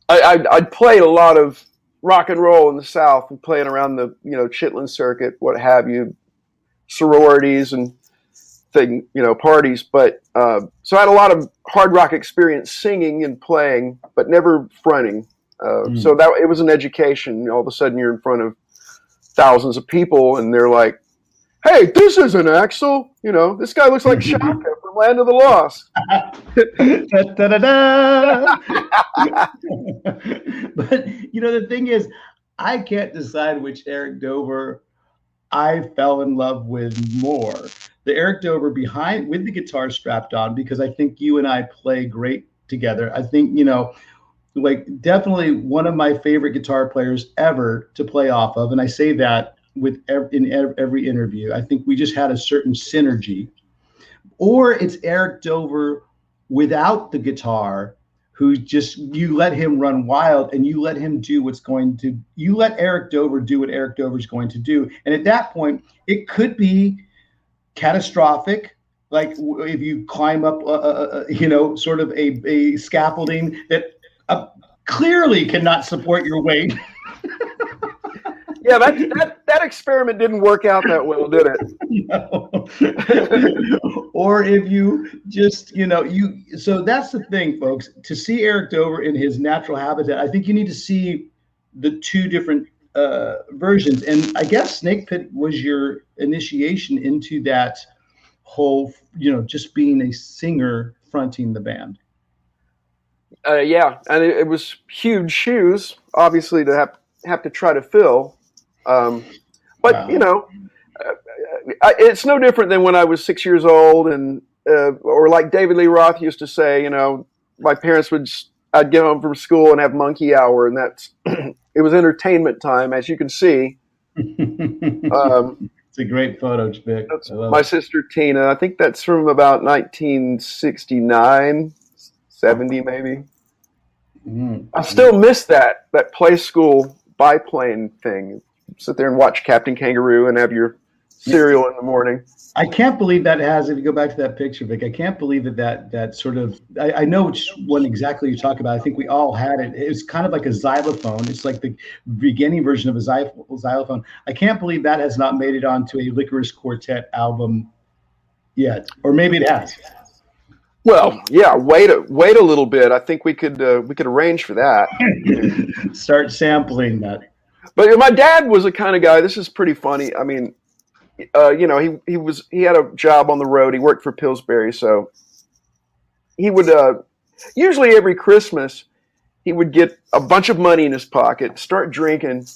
I, I'd, I'd played a lot of rock and roll in the South, and playing around the you know Chitlin circuit, what have you, sororities and thing, you know, parties. But uh, so I had a lot of hard rock experience singing and playing, but never fronting. Uh, Mm. So that it was an education. All of a sudden, you're in front of thousands of people, and they're like, "Hey, this isn't Axl. You know, this guy looks like Cha-Ka Land of the Lost." But you know the thing is, I can't decide which Eric Dover I fell in love with more. The Eric Dover behind with the guitar strapped on because I think you and I play great together. I think you know, like definitely one of my favorite guitar players ever to play off of, and I say that with ev- in every interview. I think we just had a certain synergy. Or it's Eric Dover without the guitar who just you let him run wild and you let him do what's going to you let Eric Dover do what Eric Dover's going to do. And at that point it could be catastrophic. Like if you climb up uh, uh, uh, you know sort of a, a scaffolding that clearly cannot support your weight Yeah, that, that that experiment didn't work out that well, did it? No. or if you just, you know, you so that's the thing, folks. To see Eric Dover in his natural habitat, I think you need to see the two different uh, versions. And I guess Snake Pit was your initiation into that whole, you know, just being a singer fronting the band. Uh, yeah, and it, it was huge shoes, obviously, to have have to try to fill. Um, but Wow. you know, uh, I, it's no different than when I was six years old, and uh, or like David Lee Roth used to say, you know, my parents would. I'd get home from school and have monkey hour, and that's it was entertainment time, as you can see. Um, it's a great photo, Vic. That's I love my it. sister Tina. I think that's from about 1969, 70 maybe. Mhm. I still miss that that play school biplane thing. Sit there and watch Captain Kangaroo and have your cereal in the morning. I can't believe that has. If you go back to that picture, Vic, I can't believe that that that sort of. I, I know which one exactly you're talking about. I think we all had it. It was kind of like a xylophone. It's like the beginning version of a xylophone. I can't believe that has not made it onto a Lickerish Quartet album yet, or maybe it has. Well, yeah, wait a wait a little bit. I think we could uh, we could arrange for that. Start sampling that. But my dad was a kind of guy. This is pretty funny. I mean, uh, you know, he he was he had a job on the road. He worked for Pillsbury, so he would uh, usually every Christmas he would get a bunch of money in his pocket, start drinking,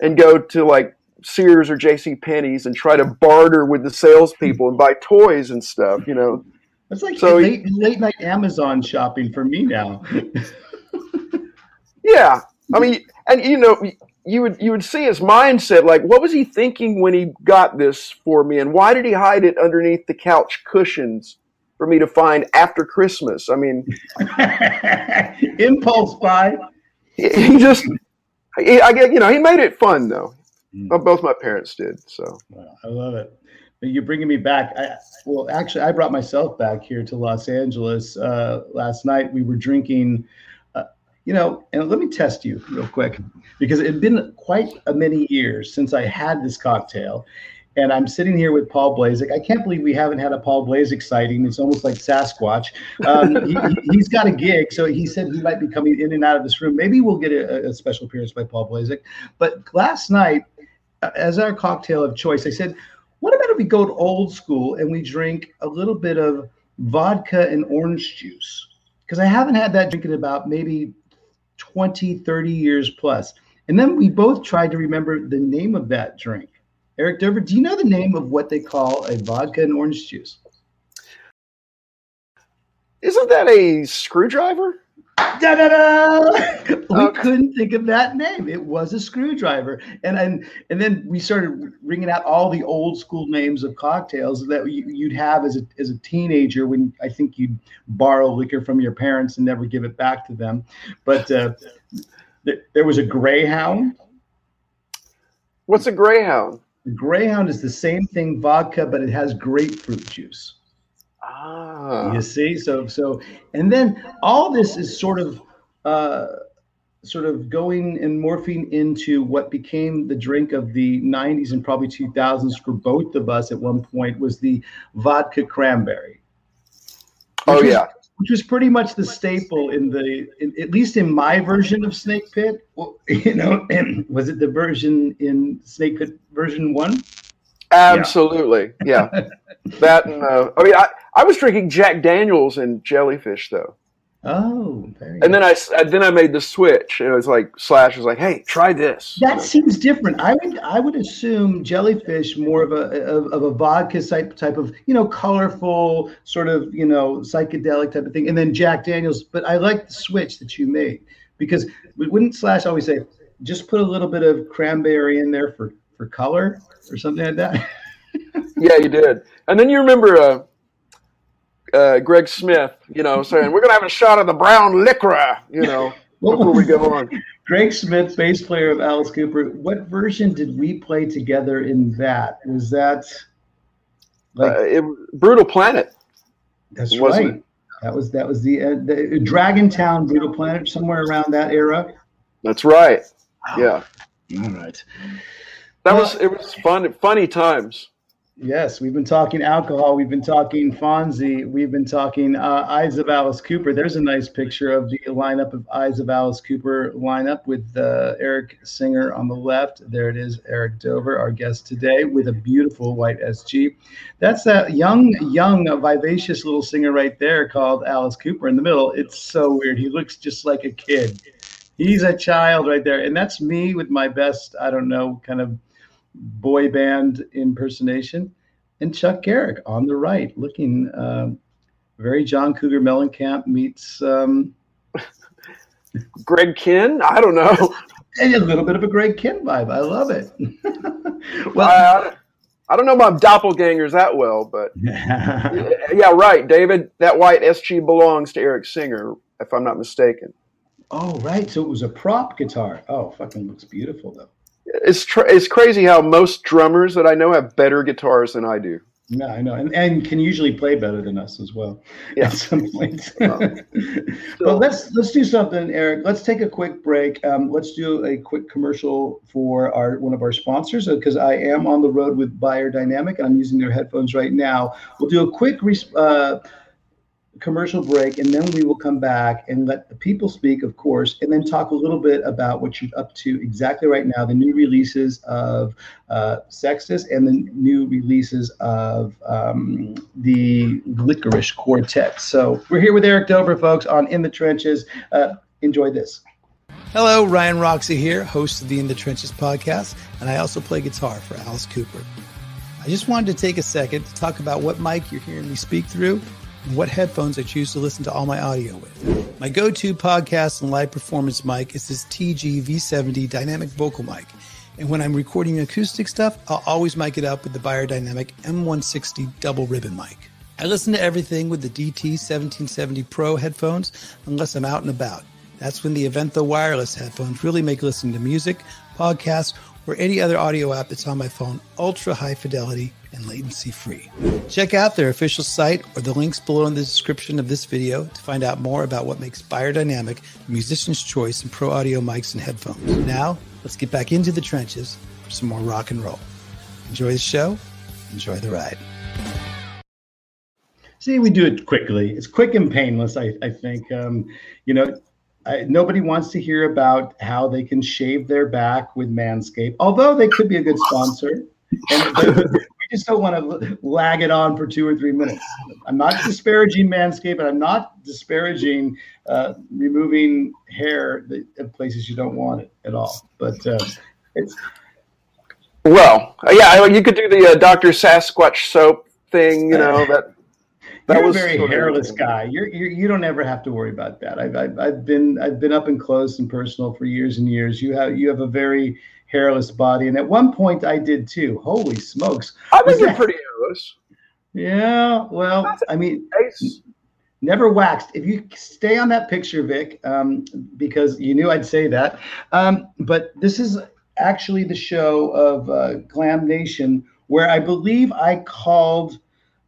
and go to like Sears or J.C. Penney's and try to barter with the salespeople and buy toys and stuff. You know, That's like So- late, late night Amazon shopping for me now. Yeah, I mean, and you know, you would you would see his mindset. Like, what was he thinking when he got this for me, and why did he hide it underneath the couch cushions for me to find after Christmas? I mean, Impulse buy. he, he just, he, I get, you know, he made it fun though. Mm. Both my parents did. So Wow, I love it. You're bringing me back. I, well, actually, I brought myself back here to Los Angeles uh, last night. We were drinking, you know, and let me test you real quick because it had been quite a many years since I had this cocktail. and I'm sitting here with Paul Blazik. I can't believe we haven't had a Paul Blazik sighting. It's almost like Sasquatch. Um, he, has got a gig, so he said he might be coming in and out of this room. Maybe we'll get a, a special appearance by Paul Blazik. But last night, as our cocktail of choice, I said, what about if we go to old school and we drink a little bit of vodka and orange juice? Because I haven't had that drink in about maybe 20, 30 years plus. And then we both tried to remember the name of that drink. Eric Dover, do you know the name of what they call a vodka and orange juice? Isn't that a screwdriver? Da, da, da. We okay. couldn't think of that name. It was a screwdriver, and and and then we started ringing out all the old school names of cocktails that you'd have as a as a teenager when I think you'd borrow liquor from your parents and never give it back to them. But uh, th- there was a Greyhound. What's a Greyhound? Greyhound is the same thing, vodka, but it has grapefruit juice. Ah. You see, so so, and then all this is sort of, uh, sort of going and morphing into what became the drink of the '90s and probably 2000s for both of us. At one point, was the vodka cranberry. Oh yeah, which was pretty much the staple in the, in, at least in my version of Snake Pit. Well, you know, and was it the version in Snake Pit version one? Absolutely, yeah. yeah. that and uh, I mean, I, I was drinking Jack Daniels and jellyfish though. Oh, and then I then I made the switch. and It was like Slash was like, "Hey, try this." That seems different. I would I would assume jellyfish more of a of, of, a vodka type type of you know colorful sort of you know psychedelic type of thing, and then Jack Daniels. But I like the switch that you made because wouldn't Slash always say just put a little bit of cranberry in there for for color or something like that? yeah, you did. And then you remember. Uh, uh, Greg Smith, you know, saying we're gonna have a shot of the brown liquor, you know, before we go on. Greg Smith, bass player of Alice Cooper. What version did we play together in that? Was that like uh, it, Brutal Planet? That's right. It? That was that was the, uh, the Dragontown Brutal Planet somewhere around that era. That's right. Yeah. All right. That was it was fun funny times. Yes, we've been talking alcohol. We've been talking Fonzie. We've been talking uh, Eyes of Alice Cooper. There's a nice picture of the lineup of Eyes of Alice Cooper lineup with uh, Eric Singer on the left. There it is, Eric Dover, our guest today, with a beautiful white SG. That's that young, young, vivacious little singer right there called Alice Cooper in the middle. It's so weird. He looks just like a kid. He's a child right there. And that's me with my best, I don't know, kind of – boy band impersonation, and Chuck Garric on the right, looking uh, very John Cougar Mellencamp meets um, Greg Kihn. I don't know. And a little bit of a Greg Kihn vibe. I love it. well, I, I, don't know my doppelgangers that well, but yeah, right, David. That white SG belongs to Eric Singer, if I'm not mistaken. Oh, right. So it was a prop guitar. Oh, fucking looks beautiful though it's tr- it's crazy how most drummers that I know have better guitars than I do. Yeah, I know, and, and can usually play better than us as well. Yeah. At some point. well, let's let's do something, Eric. Let's take a quick break. Um, let's do a quick commercial for our one of our sponsors because uh, I am on the road with Beyerdynamic and I'm using their headphones right now. We'll do a quick. Uh, commercial break, and then we will come back and let the people speak, of course, and then talk a little bit about what you're up to exactly right now, the new releases of uh, Sextus and the new releases of um, the Lickerish Quartet. So we're here with Eric Dover, folks, on In the Trenches. Uh, enjoy this. Hello, Ryan Roxie here, host of the In the Trenches podcast, and I also play guitar for Alice Cooper. I just wanted to take a second to talk about what mic you're hearing me speak through what headphones I choose to listen to all my audio with. My go to podcast and live performance mic is this TG V70 dynamic vocal mic. And when I'm recording acoustic stuff, I'll always mic it up with the Beyerdynamic M160 double ribbon mic. I listen to everything with the DT 1770 Pro headphones unless I'm out and about. That's when the Aventho wireless headphones really make listening to music, podcasts, or any other audio app that's on my phone ultra high fidelity and latency free. Check out their official site or the links below in the description of this video to find out more about what makes Beyerdynamic the musician's choice in pro audio mics and headphones. Now, let's get back into the trenches for some more rock and roll. Enjoy the show. Enjoy the ride. See, we do it quickly. It's quick and painless. I, I think. Um, you know, I, nobody wants to hear about how they can shave their back with Manscaped, although they could be a good sponsor. And we just don't want to lag it on for two or three minutes. I'm not disparaging Manscaped, and I'm not disparaging uh, removing hair at places you don't want it at all. But uh, it's well, yeah, you could do the uh, Doctor Sasquatch soap thing. You know that that you're was a very hairless guy. You're, you're you don't ever have to worry about that. I've, I've I've been I've been up and close and personal for years and years. You have you have a very hairless body, and at one point I did too. Holy smokes! I think you're pretty hairless. Yeah, well, I mean, Ace. never waxed. If you stay on that picture, Vic, um, because you knew I'd say that. Um, but this is actually the show of uh, Glam Nation where I believe I called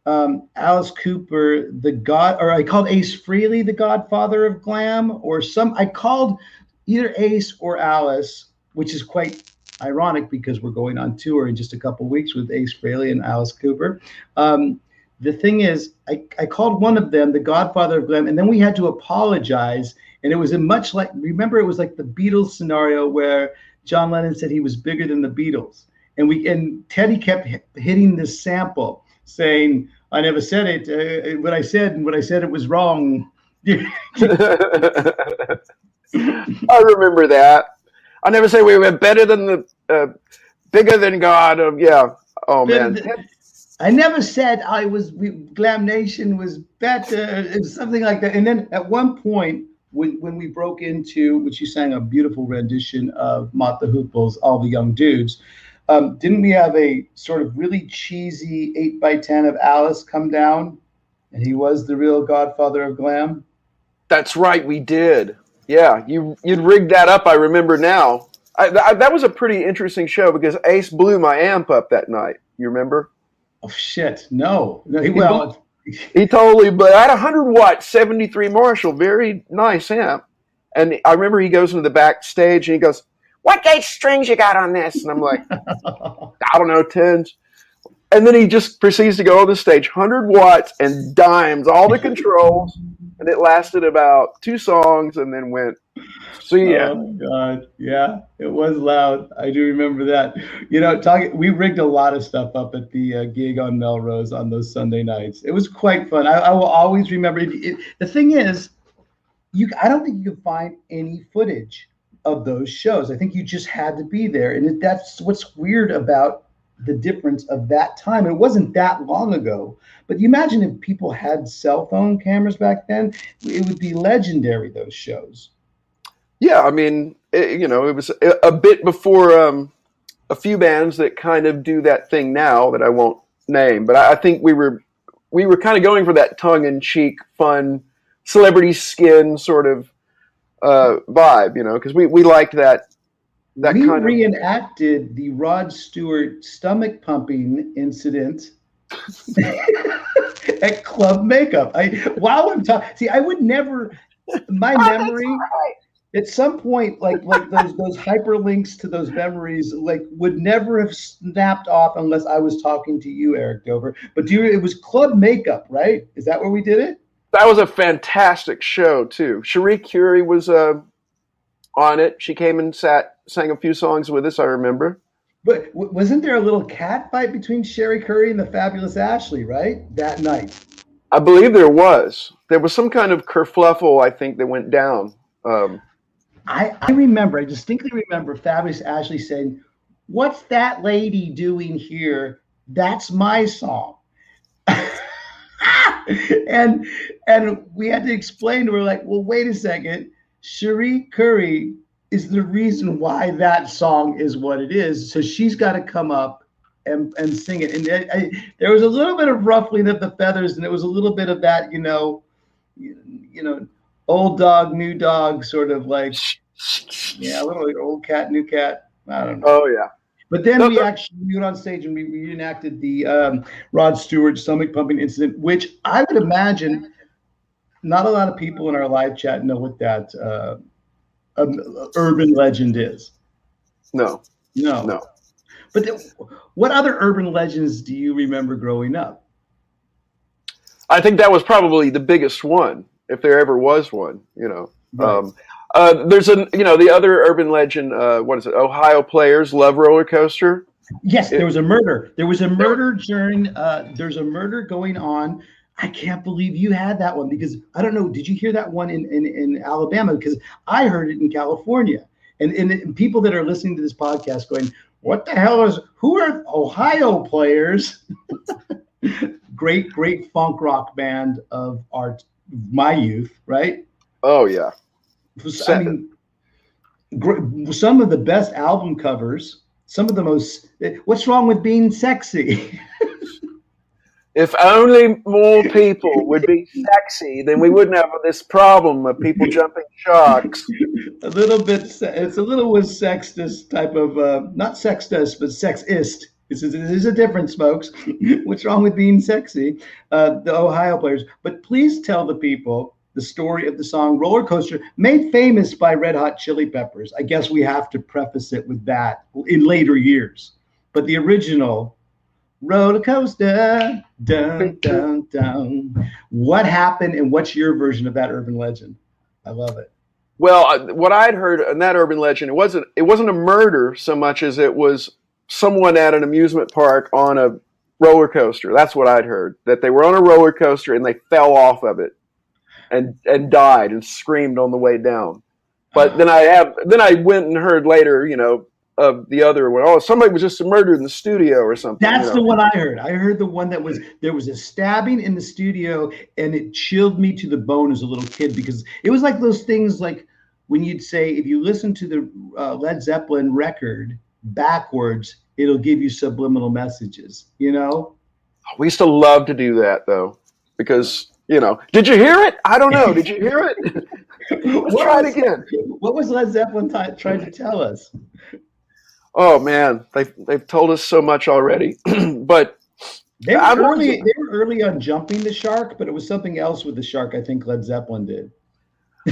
um, Alice Cooper the god, or I called Ace Frehley the godfather of glam, or some. I called either Ace or Alice, which is quite ironic because we're going on tour in just a couple weeks with Ace Frehley and Alice Cooper. Um, the thing is, I, I called one of them the godfather of glam, and then we had to apologize. And it was a much like, remember, it was like the Beatles scenario where John Lennon said he was bigger than the Beatles. And we and Teddy kept hitting this sample saying, I never said it. Uh, what I said, and what I said, it was wrong. I remember that. I never say we were better than the, uh, bigger than God. Of yeah. Oh man. I never said I was. Glam Nation was better. It was something like that. And then at one point, when when we broke into, which you sang a beautiful rendition of the Hooples, all the young dudes. Um, didn't we have a sort of really cheesy eight by ten of Alice come down, and he was the real godfather of glam? That's right, we did. Yeah, you you'd rigged that up. I remember now. I, I, that was a pretty interesting show because Ace blew my amp up that night. You remember? Oh shit! No, no. He, well, he totally. But I had a hundred watt seventy three Marshall, very nice amp. And I remember he goes into the backstage and he goes, what gauge strings you got on this? And I'm like, I don't know, tens. And then he just proceeds to go on the stage, 100 watts and dimes, all the controls. And it lasted about two songs and then went, see ya. Oh, God. Yeah, it was loud. I do remember that. You know, talking, we rigged a lot of stuff up at the uh, gig on Melrose on those Sunday nights. It was quite fun. I, I will always remember. It, it, the thing is, you, I don't think you can find any footage of those shows. I think you just had to be there. And that's what's weird about the difference of that time. It wasn't that long ago, but you imagine if people had cell phone cameras back then, it would be legendary, those shows. Yeah, I mean, it, you know, it was a, bit before um, a few bands that kind of do that thing now that I won't name, but I, I think we were we were kind of going for that tongue in cheek, fun, celebrity skin sort of uh, vibe, you know, because we, we liked that. That we kind reenacted of... the Rod Stewart stomach pumping incident at Club Makeup. I while I'm talking, see, I would never. My oh, memory. Right. At some point, like like those those hyperlinks to those memories, like would never have snapped off unless I was talking to you, Eric Dover. But do you? It was Club Makeup, right? Is that where we did it? that was a fantastic show too. Cherie Currie was uh, on it. She came and sat, sang a few songs with us. I remember. But wasn't there a little cat fight between Cherie Currie and the fabulous Ashley, right? That night. I believe there was. There was some kind of kerfluffle, I think, that went down. Um, I, I remember, I distinctly remember Fabulous Ashley saying, What's that lady doing here? That's my song. and and we had to explain to her like, well, wait a second, Cherie Currie is the reason why that song is what it is. So she's got to come up and, and sing it. And I, I, there was a little bit of ruffling of the feathers, and it was a little bit of that, you know, you, you know, old dog, new dog, sort of like, yeah, a little like old cat, new cat. I don't know. Oh yeah. But then no, we actually went on stage and we reenacted the um, Rod Stewart stomach pumping incident, which I would imagine not a lot of people in our live chat know what that uh, um, urban legend is. No, no, no. But the, what other urban legends do you remember growing up? I think that was probably the biggest one, if there ever was one. You know, Right. um, uh, there's a you know the other urban legend. Uh, what is it? Ohio players love roller coaster. Yes, there was a murder. There was a murder during. Uh, there's a murder going on. I can't believe you had that one because I don't know. Did you hear that one in in, in Alabama? Because I heard it in California, and, and and people that are listening to this podcast going, "What the hell is? Who are Ohio players?" great, great funk rock band of our my youth, right? Oh yeah, I mean, gr- some of the best album covers. Some of the most. What's wrong with being sexy? if only more people would be sexy, then we wouldn't have this problem of people jumping sharks. a little bit, it's a little with sexist type of uh, not sexist, but sexist. This is there's a difference, folks. What's wrong with being sexy? Uh, the Ohio players. But please tell the people the story of the song "Roller Coaster," made famous by Red Hot Chili Peppers. I guess we have to preface it with that in later years. But the original roller coaster, dun dun dun. What happened, and what's your version of that urban legend? I love it. Well, what I'd heard in that urban legend, it wasn't it wasn't a murder so much as it was someone at an amusement park on a roller coaster. That's what I'd heard. That they were on a roller coaster and they fell off of it and and died and screamed on the way down. But ah. then I have then I went and heard later, you know, of the other one. Oh, somebody was just murdered in the studio or something. That's you the one I heard. I heard the one that was there was a stabbing in the studio, and it chilled me to the bone as a little kid because it was like those things like when you'd say if you listen to the uh, Led Zeppelin record backwards, it'll give you subliminal messages. You know? We used to love to do that though, because you know, did you hear it? I don't know. Did you hear it? Let's What try it was- again. What was Led Zeppelin t- trying to tell us? Oh man, they've they've told us so much already. but They were I'm early. They were early on jumping the shark, but it was something else with the shark. I think Led Zeppelin did.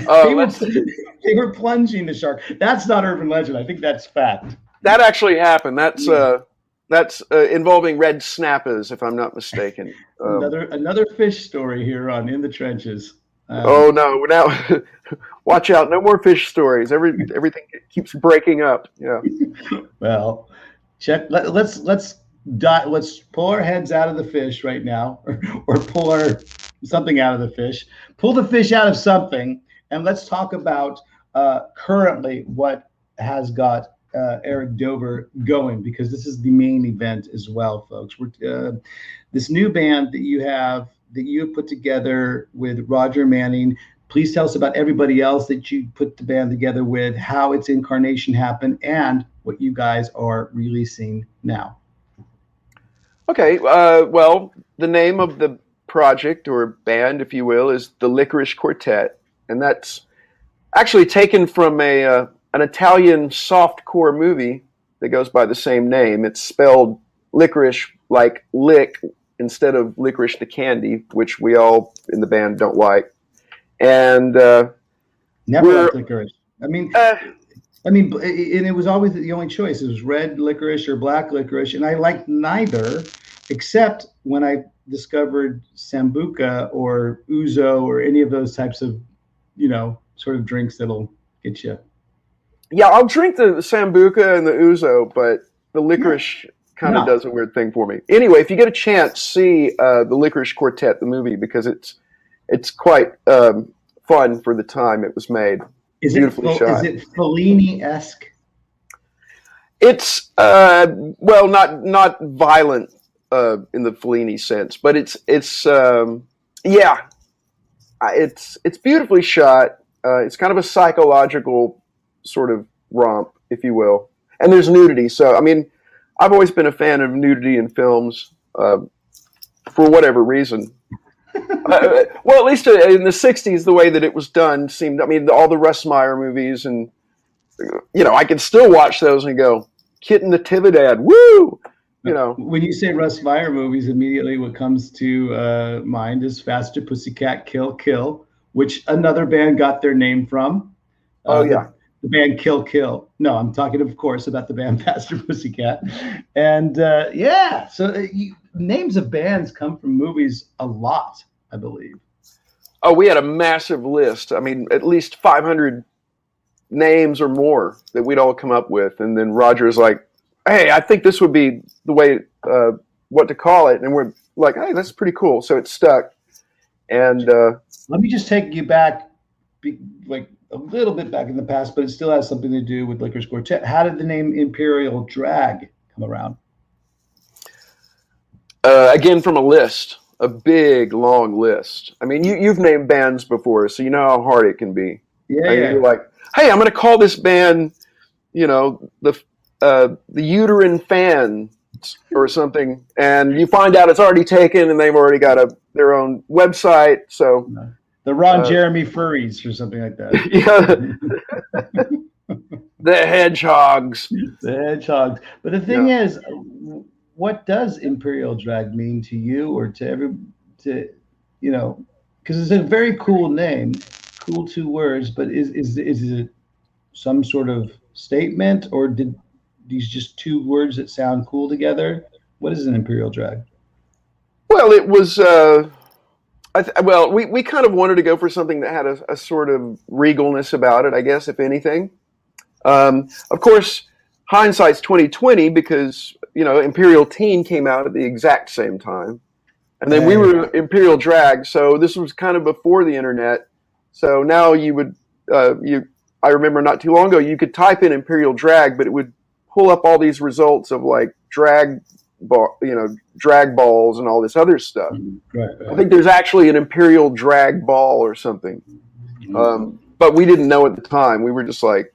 uh, they, were, they were plunging the shark. That's not urban legend. I think that's fact. that actually happened. That's uh, that's uh, involving red snappers, if I'm not mistaken. Um, another another fish story here on in the trenches. Um, oh no! Now, watch out! No more fish stories. Every everything keeps breaking up. Yeah. well, check. Let, let's let's di- let's pull our heads out of the fish right now, or, or pull our something out of the fish. Pull the fish out of something, and let's talk about uh, currently what has got uh, Eric Dover going because this is the main event as well, folks. We're uh, this new band that you have that you put together with Roger Manning. Please tell us about everybody else that you put the band together with, how its incarnation happened, and what you guys are releasing now. Okay. Uh, well, the name of the project or band, if you will, is the Lickerish Quartet, and that's actually taken from a uh, an Italian softcore movie that goes by the same name. It's spelled lickerish like lick instead of licorice the candy, which we all in the band don't like. And uh, Never liked licorice. I mean, uh, I mean, and it was always the only choice. It was red licorice or black licorice, and I liked neither, except when I discovered sambuca or ouzo or any of those types of, you know, sort of drinks that'll get you. yeah, I'll drink the sambuca and the ouzo, but the licorice kind of No. does a weird thing for me. Anyway, if you get a chance, see uh, the Lickerish Quartet, the movie, because it's it's quite um, fun for the time it was made. Is Beautifully it shot. is it Fellini esque? It's uh, well, not not violent uh, in the Fellini sense, but it's it's um, yeah, it's it's beautifully shot. Uh, it's kind of a psychological sort of romp, if you will, and there's nudity. So I mean, I've always been a fan of nudity in films uh, for whatever reason. uh, well, at least in the '60s, the way that it was done seemed. I mean, all the Russ Meyer movies, and you know, I can still watch those and go, "Kitten Natividad, woo!" You know, When you say Russ Meyer movies, immediately what comes to uh, mind is Faster Pussycat Kill Kill, which another band got their name from. Oh, Uh, yeah. The band Kill Kill. No, I'm talking, of course, about the band Faster Pussycat. And uh, yeah, so uh, you, names of bands come from movies a lot, I believe. Oh, we had a massive list. I mean, at least 500 names or more that we'd all come up with. And then Roger's like, hey, I think this would be the way, uh, what to call it. And we're like, hey, that's pretty cool. So it stuck. And uh, let me just take you back, be, like a little bit back in the past, but it still has something to do with Lickerish Quartet. How did the name Imperial Drag come around? Uh, again, from a list, a big, long list. I mean, you, you've named bands before, so you know how hard it can be. Yeah, I mean. You're like, hey, I'm going to call this band, you know, the uh, the uterine fan or something, and you find out it's already taken, and they've already got a their own website. So, the Ron uh, Jeremy Furries or something like that. yeah, the hedgehogs. the hedgehogs. But the thing is, what does Imperial Drag mean to you or to every to you know? Because it's a very cool name, cool two words. But is is is it some sort of statement or did these just two words that sound cool together? What is an Imperial Drag? Well, it was. Uh, th- well, we, we kind of wanted to go for something that had a, a sort of regalness about it, I guess, if anything. Um, of course, hindsight's twenty twenty because you know Imperial Teen came out at the exact same time, and then we were Imperial Drag, so this was kind of before the internet. So now you would uh, you. I remember not too long ago you could type in Imperial Drag, but it would pull up all these results of like drag ball, you know, drag balls and all this other stuff. Right. I think there's actually an imperial drag ball or something, um, but we didn't know at the time. We were just like,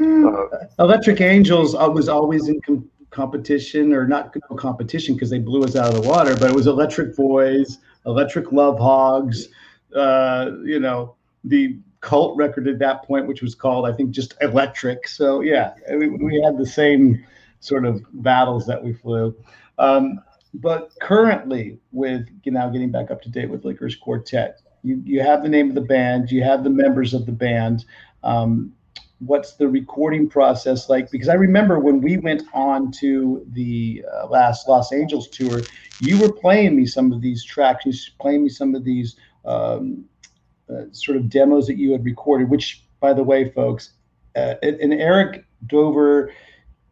uh, Electric Angels uh, was always in com- competition, or not no competition because they blew us out of the water, but it was Electric Boys, Electric Love Hogs, uh, you know, the cult record at that point, which was called, I think, just Electric. So, yeah, we, we had the same sort of battles that we flew. Um, but currently, with you know, getting back up to date with Lickerish Quartet, you, you have the name of the band, you have the members of the band. Um, what's the recording process like? Because I remember when we went on to the uh, last Lost Angels tour, you were playing me some of these tracks, you playing me some of these um, uh, sort of demos that you had recorded. Which, by the way, folks, uh, an Eric Dover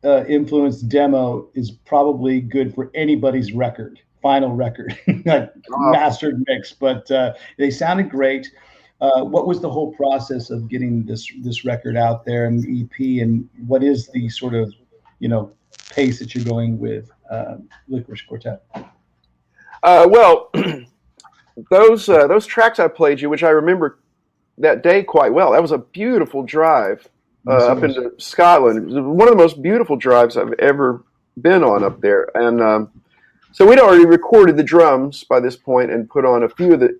uh, influenced demo is probably good for anybody's record, final record, like Wow. mastered mix. But uh, they sounded great. Uh, what was the whole process of getting this this record out there and EP, and what is the sort of you know pace that you're going with uh, Lickerish Quartet? uh, well, those uh, those tracks I played you, which I remember that day quite well. That was a beautiful drive uh, up into Scotland. It was one of the most beautiful drives I've ever been on up there, and um, so we'd already recorded the drums by this point and put on a few of the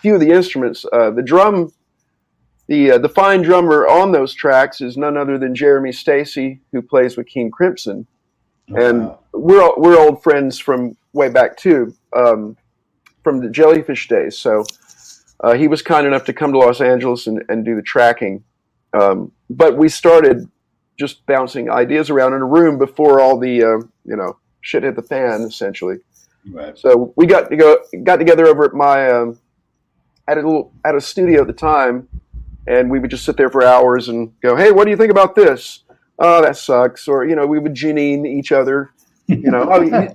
few of the instruments. Uh, the drum, the uh, the fine drummer on those tracks is none other than Jeremy Stacey, who plays with King Crimson, and we're we're old friends from way back too, um, from the Jellyfish days. So uh, he was kind enough to come to Los Angeles and, and do the tracking. Um, but we started just bouncing ideas around in a room before all the uh, you know shit hit the fan, essentially. Right. So we got to go got together over at my um, at a little at a studio at the time, and we would just sit there for hours and go, "Hey, what do you think about this? Oh, that sucks." Or you know, we would Janine each other. You know, oh, you-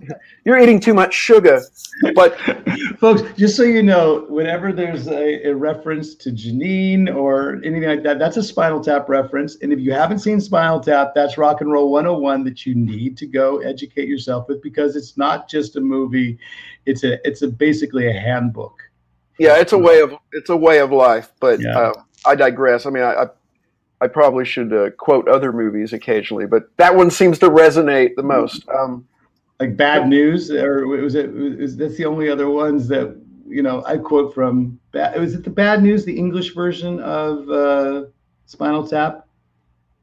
you're eating too much sugar. But Folks, just so you know, whenever there's a, a reference to Janine or anything like that, that's a Spinal Tap reference. And if you haven't seen Spinal Tap, that's Rock and Roll 101 that you need to go educate yourself with because it's not just a movie; it's a it's a basically a handbook. yeah, it's a way of it's a way of life. But Yeah. uh, I digress. I mean, I I, I probably should uh, quote other movies occasionally, but that one seems to resonate the most. Um, Like Bad News, or was it? Was that's the only other ones that you know I quote from? Was it the Bad News, the English version of uh, Spinal Tap?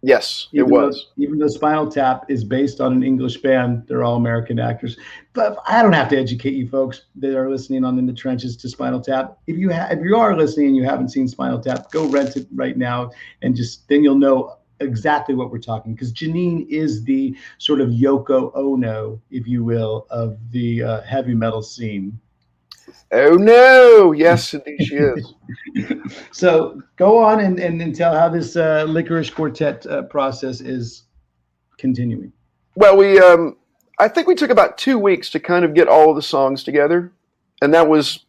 Yes, it was. Though, even though Spinal Tap is based on an English band, they're all American actors. But I don't have to educate you folks that are listening on in the trenches to Spinal Tap. If you ha- if you are listening and you haven't seen Spinal Tap, go rent it right now, and just then you'll know exactly what we're talking because Janine is the sort of Yoko Ono, if you will, of the uh, heavy metal scene. Oh no! Yes, indeed, she is. so go on and, and, and tell how this uh, Lickerish Quartet uh, process is continuing. Well, we um, I think we took about two weeks to kind of get all of the songs together, and that was,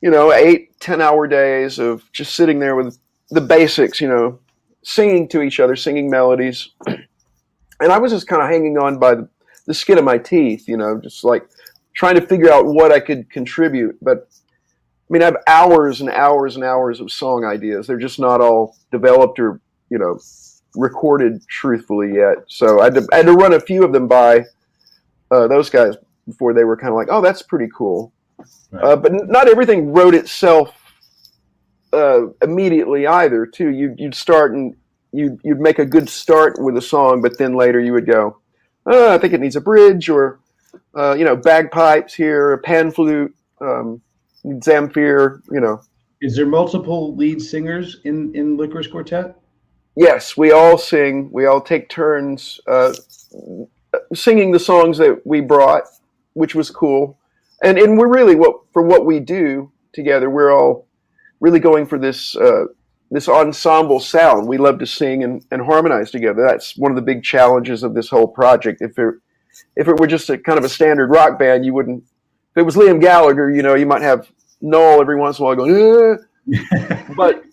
you know, eight ten hour days of just sitting there with the basics, you know, singing to each other, singing melodies, and I was just kind of hanging on by the, the skin of my teeth, you know, just like trying to figure out what I could contribute. But I mean, I have hours and hours and hours of song ideas. They're just not all developed or, you know, recorded truthfully yet. So I had to, I had to run a few of them by uh, those guys before they were kind of like, oh, that's pretty cool. Right. Uh, but not everything wrote itself uh, immediately either. Too, you, you'd start and you'd you'd make a good start with a song, but then later you would go, oh, I think it needs a bridge or uh, you know, bagpipes here, a pan flute, um, Zamfir, you know. Is there multiple lead singers in, in Lickerish Quartet? Yes, we all sing. We all take turns uh, singing the songs that we brought, which was cool. And and we're really what for what we do together. We're all really going for this uh, this ensemble sound. We love to sing and, and harmonize together. That's one of the big challenges of this whole project. If it if it were just a kind of a standard rock band, you wouldn't. If it was Liam Gallagher, you know, you might have Noel every once in a while going, eh. but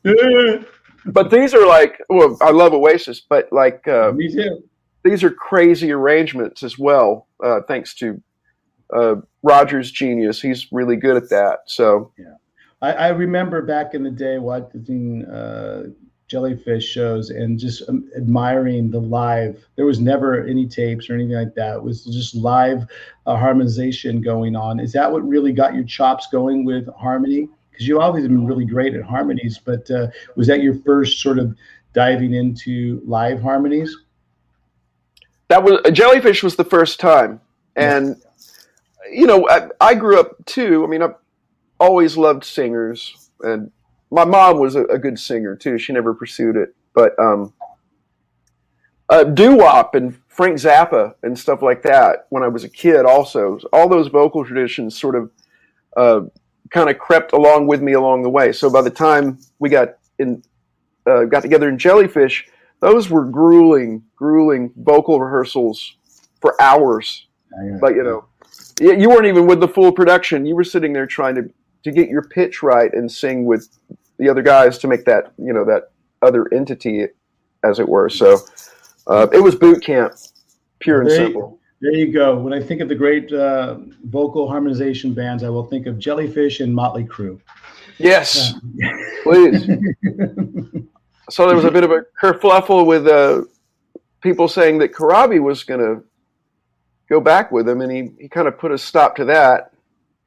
but these are like, well, I love Oasis, but like, uh, me too. These are crazy arrangements as well, uh, thanks to uh, Roger's genius. He's really good at that. So yeah, I, I remember back in the day watching uh, jellyfish shows and just um, admiring the live. There was never any tapes or anything like that. It was just live uh, harmonization going on. Is that what really got your chops going with harmony? Because you've always been really great at harmonies, but uh, was that your first sort of diving into live harmonies? That was jellyfish was the first time, and you know I, I grew up too. I mean, I've always loved singers and my mom was a, a, good singer too. She never pursued it, but um, uh, doo wop and Frank Zappa and stuff like that. When I was a kid, also all those vocal traditions sort of uh, kind of crept along with me along the way. So by the time we got in, uh, got together in Jellyfish, those were grueling, grueling vocal rehearsals for hours. But you know, you weren't even with the full production. You were sitting there trying to to get your pitch right and sing with the other guys to make that you know that other entity, as it were. So uh, it was boot camp, pure and there simple. There you go. When I think of the great uh, vocal harmonization bands, I will think of Jellyfish and Motley Crue. Yes, please. so there was a bit of a kerfluffle with uh, people saying that Corabi was going to go back with him, and he, he kind of put a stop to that.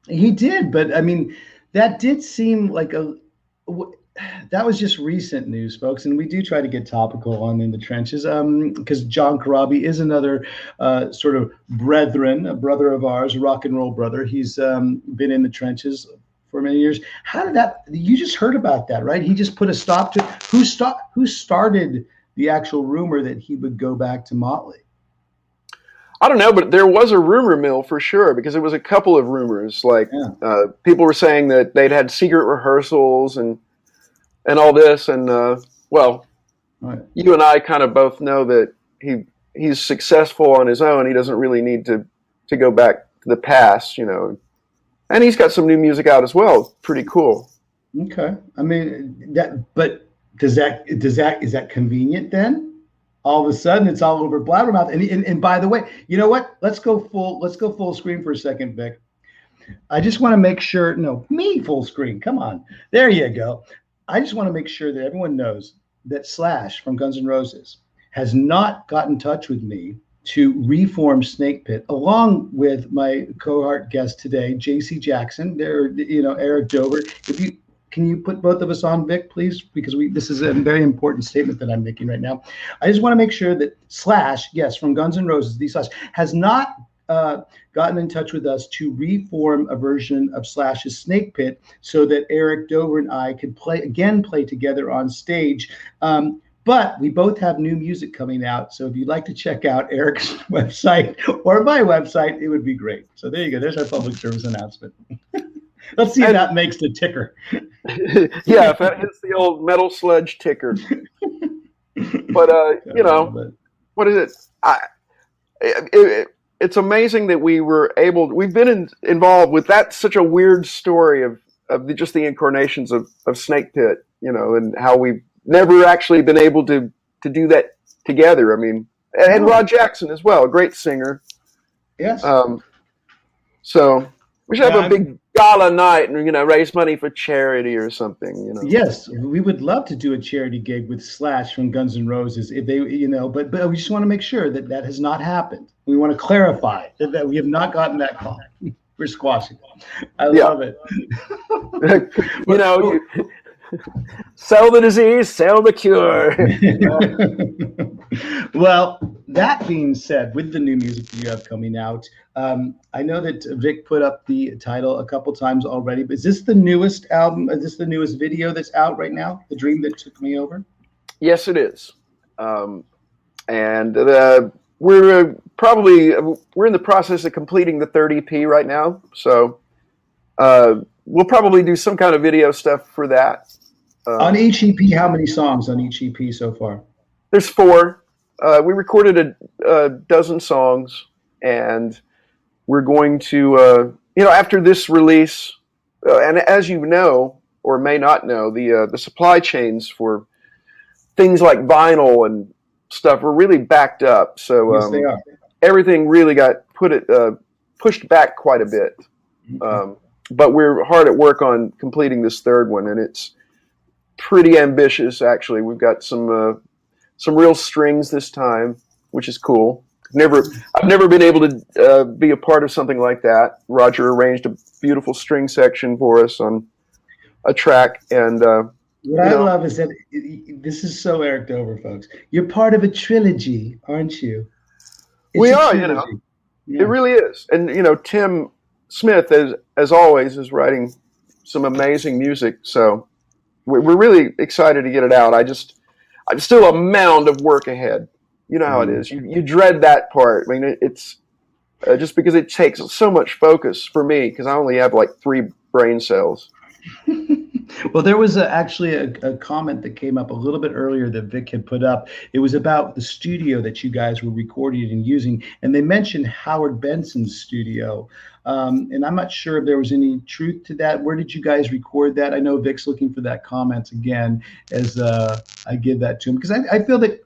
He did, but I mean, that did seem like a that was just recent news, folks, and we do try to get topical on in the trenches because um, John Corabi is another uh, sort of brethren, a brother of ours, rock and roll brother. He's um, been in the trenches for many years. How did that? You just heard about that, right? He just put a stop to who stop who started the actual rumor that he would go back to Motley. I don't know, but there was a rumor mill for sure because it was a couple of rumors. Like yeah. uh, people were saying that they'd had secret rehearsals and and all this, and uh, well, right. you and I kind of both know that he he's successful on his own. He doesn't really need to to go back to the past, you know. And he's got some new music out as well. Pretty cool. Okay, I mean that, but does that does that is that convenient then? All of a sudden it's all over blabbermouth. And, and, and by the way, you know what? Let's go full. Let's go full screen for a second, Vic. I just want to make sure. No, me full screen. Come on, there you go. I just want to make sure that everyone knows that Slash from Guns N' Roses has not got in touch with me to reform Snake Pit, along with my cohort guest today, J.C. Jackson. There, you know, Eric Dover. If you can you put both of us on, Vic, please? Because we this is a very important statement that I'm making right now. I just want to make sure that Slash, yes, from Guns N' Roses, the Slash has not uh, gotten in touch with us to reform a version of Slash's Snake Pit so that Eric Dover and I could play again, play together on stage. Um, But we both have new music coming out. So if you'd like to check out Eric's website or my website, it would be great. So there you go. There's our public service announcement. Let's see if that makes the ticker. yeah, if that hits the old metal sludge ticker. But uh, you know, what is it? I, it, it, it's amazing that we were able. We've been in, involved with that. Such a weird story of of the, just the incarnations of of Snake Pit, you know, and how we've never actually been able to to do that together. I mean, and, and Rod Jackson as well, a great singer. yes. Um, so we should have Yeah, a I'm- big gala night and you know raise money for charity or something. You know. Yes, we would love to do a charity gig with Slash from Guns N' Roses if they, you know, but but we just want to make sure that that has not happened. We want to clarify that, that we have not gotten that call. We're squashing. it. I Yeah. love it. you know, you, sell the disease, sell the cure. well, that being said, with the new music that you have coming out, um, I know that Vic put up the title a couple times already. But is this the newest album? Is this the newest video that's out right now? The Dream That Took Me Over. yes, it is. Um, and uh, we're uh, probably we're in the process of completing the third EP right now. So uh, we'll probably do some kind of video stuff for that. Uh, On each EP, how many songs on each EP so far? There's four. Uh, we recorded a, a dozen songs, and we're going to, uh, you know, after this release, uh, and as you know or may not know, the uh, the supply chains for things like vinyl and stuff were really backed up. So um, are. everything really got put it uh, pushed back quite a bit. Um, but we're hard at work on completing this third one, and it's pretty ambitious. Actually, we've got some uh, some real strings this time, which is cool. Never, I've never been able to uh, be a part of something like that. Roger arranged a beautiful string section for us on a track, and uh, What I know. love is that this is so Eric Dover, folks. You're part of a trilogy, aren't you? We a are, you know. Yeah. It really is. And you know, Tim Smith, as as always, is writing some amazing music. So we're, we're really excited to get it out. I just, I'm still a mound of work ahead. You know how it is. You you dread that part. I mean, it, it's uh, just because it takes so much focus for me because I only have like three brain cells. Well, there was a, actually a, a comment that came up a little bit earlier that Vic had put up. It was about the studio that you guys were recording and using, and they mentioned Howard Benson's studio. Um, and I'm not sure if there was any truth to that. Where did you guys record that? I know Vic's looking for that comment again as uh, I give that to him because I, I feel that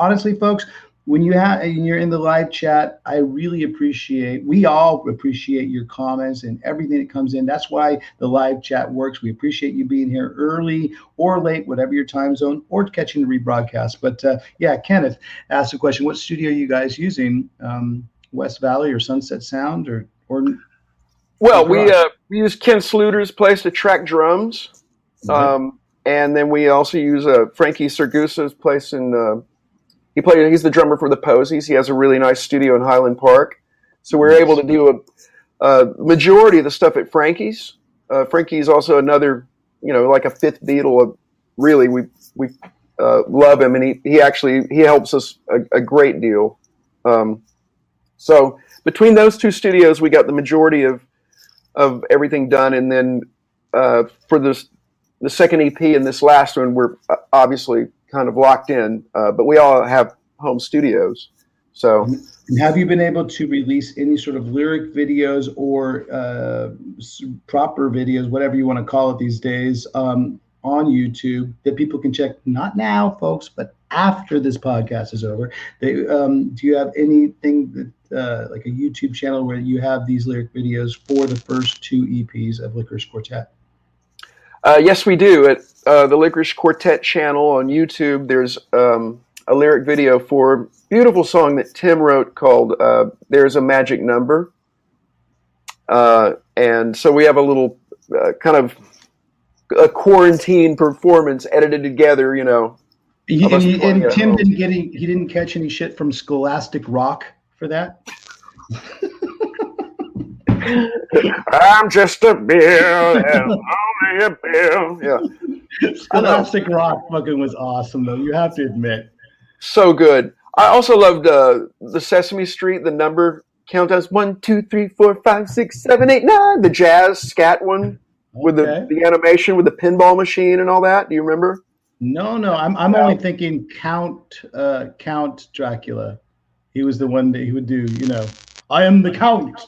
honestly, folks, when you have and you're in the live chat, I really appreciate. We all appreciate your comments and everything that comes in. That's why the live chat works. We appreciate you being here early or late, whatever your time zone, or catching the rebroadcast. But uh, yeah, Kenneth asked a question: What studio are you guys using? Um, West Valley or Sunset Sound or or Well, we uh, we use Ken Sluter's place to track drums. Um, and then we also use uh, Frankie Siragusa's place in. Uh, he played. He's the drummer for the Posies. He has a really nice studio in Highland Park, so we're Nice. able to do a, a majority of the stuff at Frankie's. Uh, Frankie's also another, you know, like a fifth Beatle. Of, really, we we uh, love him, and he he actually he helps us a, a great deal. Um, so between those two studios, we got the majority of of everything done, and then uh, for this the second EP and this last one, we're uh, obviously kind of locked in, uh, but we all have home studios. So And have you been able to release any sort of lyric videos or uh, proper videos, whatever you want to call it these days, um, on YouTube that people can check? Not now, folks, but after this podcast is over. They, um, do you have anything that, uh, like a YouTube channel where you have these lyric videos for the first two EPs of Lickerish Quartet? Uh, yes, we do at uh, the Lickerish Quartet channel on YouTube. There's um, a lyric video for a beautiful song that Tim wrote called uh, "There's a Magic Number," uh, and so we have a little uh, kind of a quarantine performance edited together. You know, He, and, he- and Tim home. didn't get any, he didn't catch any shit from Scholastic Rock for that. I'm just a bill and only a bill. Yeah. Scholastic Rock fucking was awesome, though. You have to admit. So good. I also loved uh, the Sesame Street, the number count as one, two, three, four, five, six, seven, eight, nine. The jazz scat one with Okay. the, the animation with the pinball machine and all that. Do you remember? No, no, I'm I'm only thinking Count uh Count Dracula. He was the one that he would do, you know. I am the Count.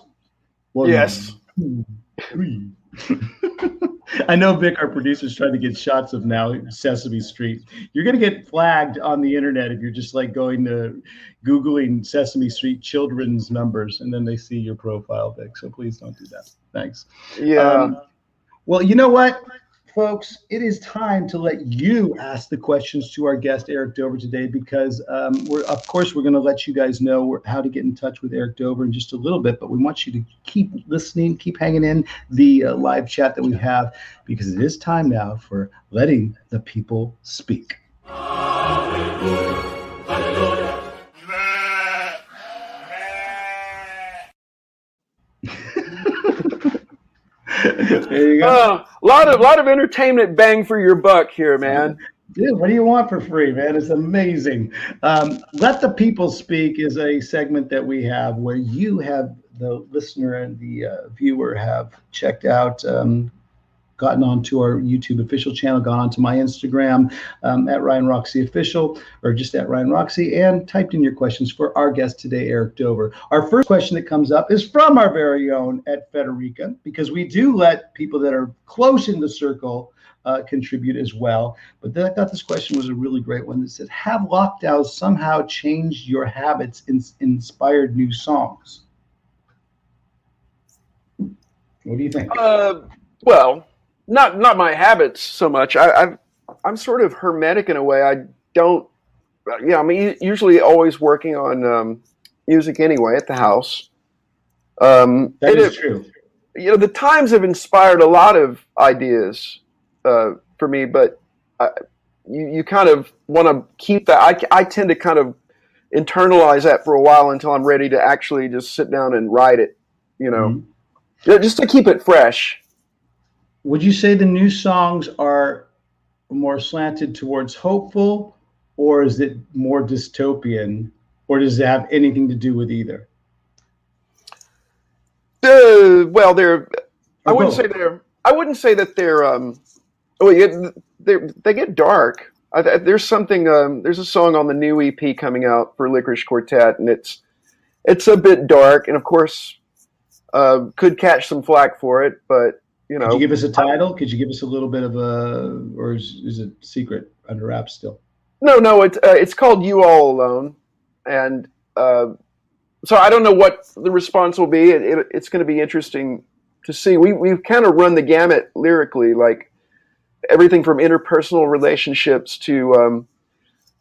One, Yes. two, three. I know Vic, our producer's trying to get shots of now Sesame Street. You're gonna get flagged on the internet if you're just like going to Googling Sesame Street children's numbers and then they see your profile, Vic. So please don't do that. Thanks. Yeah. Um, well, you know what, folks? It is time to let you ask the questions to our guest Eric Dover today, because um, we're, of course, we're going to let you guys know how to get in touch with Eric Dover in just a little bit. But we want you to keep listening, keep hanging in the uh, live chat that we have, because it is time now for letting the people speak. There you go. Uh, a lot of lot of entertainment bang for your buck here, man. Dude, what do you want for free, man? It's amazing. Um, Let the People Speak is a segment that we have where you have the listener and the uh, viewer have checked out, um, gotten onto our YouTube official channel, gone onto my Instagram um, at Ryan Roxie Official or just at Ryan Roxie and typed in your questions for our guest today, Eric Dover. Our first question that comes up is from our very own at Federica because we do let people that are close in the circle uh, contribute as well. But then I thought this question was a really great one that said, Have lockdowns somehow changed your habits and inspired new songs? What do you think? Uh, well, not not my habits so much. I, I've I'm sort of hermetic in a way. I don't. Yeah, I'm usually always working on um, music anyway at the house. Um, That it- is true. you know the times have inspired a lot of ideas uh, for me but I, you, you kind of want to keep that I, I tend to kind of internalize that for a while until i'm ready to actually just sit down and write it you know Mhm. Just to keep it fresh Would you say the new songs are more slanted towards hopeful, or is it more dystopian, or does it have anything to do with either? uh, well they're i Or wouldn't both? say they're i wouldn't say that they're um oh yeah, they they get dark I, I- there's something um, there's a song on the new ep coming out for lickerish quartet and it's it's a bit dark and of course uh, could catch some flack for it but you know Could you give us a title? Could you give us a little bit of a, or is, is it secret under wraps still? no no it's uh, it's called you all alone. And uh, so i don't know what the response will be. It, it, it's going to be interesting to see. We, we've kind of run the gamut lyrically like everything from interpersonal relationships to um,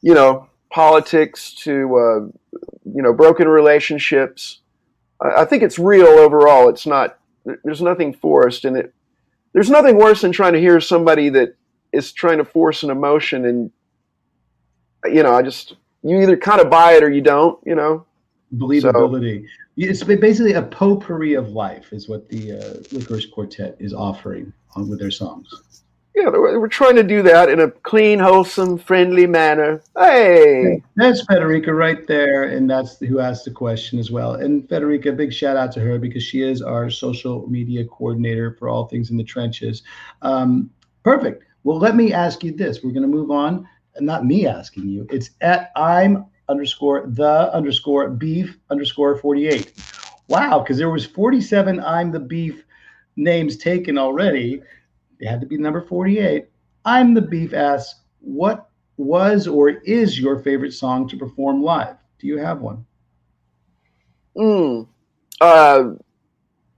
you know politics to uh, you know broken relationships. I, I think it's real overall. It's not there's nothing forced and it there's nothing worse than trying to hear somebody that is trying to force an emotion and you know i just you either kind of buy it or you don't you know Believability. it's basically a potpourri of life, is what the uh, Lickerish Quartet is offering on, with their songs. Yeah we're, we're trying to do that in a clean wholesome friendly manner hey That's Federica right there, and that's who asked the question as well. And Federica, big shout out to her because she is our social media coordinator for all things in the trenches. Um, perfect. Well, let me ask you this. We're going to move on. Not me asking you. It's at I'm underscore the underscore beef underscore 48. Wow, because there was 47 I'm the beef names taken already. They had to be number 48. I'm the beef asks, what was or is your favorite song to perform live? Do you have one? Mm. Uh,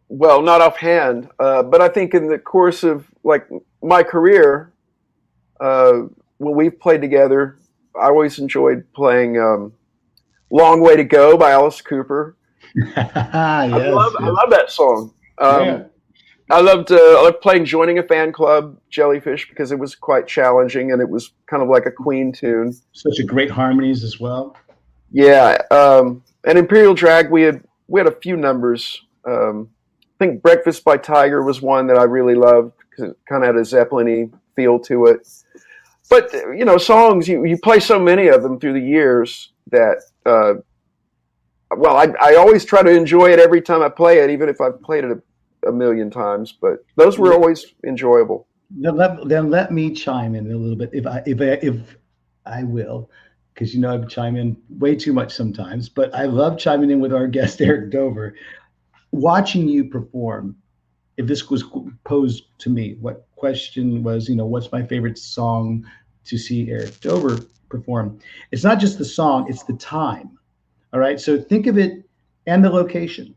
well, not offhand, uh, but I think in the course of like my career, uh, when we've played together, I always enjoyed playing um, "Long Way to Go" by Alice Cooper. I love I love that song. Um, Yeah. I loved uh, I loved playing joining a fan club Jellyfish because it was quite challenging and it was kind of like a Queen tune. Such a great harmonies as well. Yeah, um, and Imperial Drag, we had we had a few numbers. Um, I think Breakfast by Tiger was one that I really loved because it kind of had a Zeppelin-y feel to it. But you know, songs you, you play so many of them through the years that uh, well, I, I always try to enjoy it every time I play it, even if I've played it a, a million times. But those were always enjoyable. Then let, then let me chime in a little bit, if I if I, if I will, because you know I chime in way too much sometimes. But I love chiming in with our guest Eric Dover. Watching you perform, if this was posed to me, what question was, you know, what's my favorite song to see Eric Dover perform? It's not just the song; it's the time all right. So think of it and the location.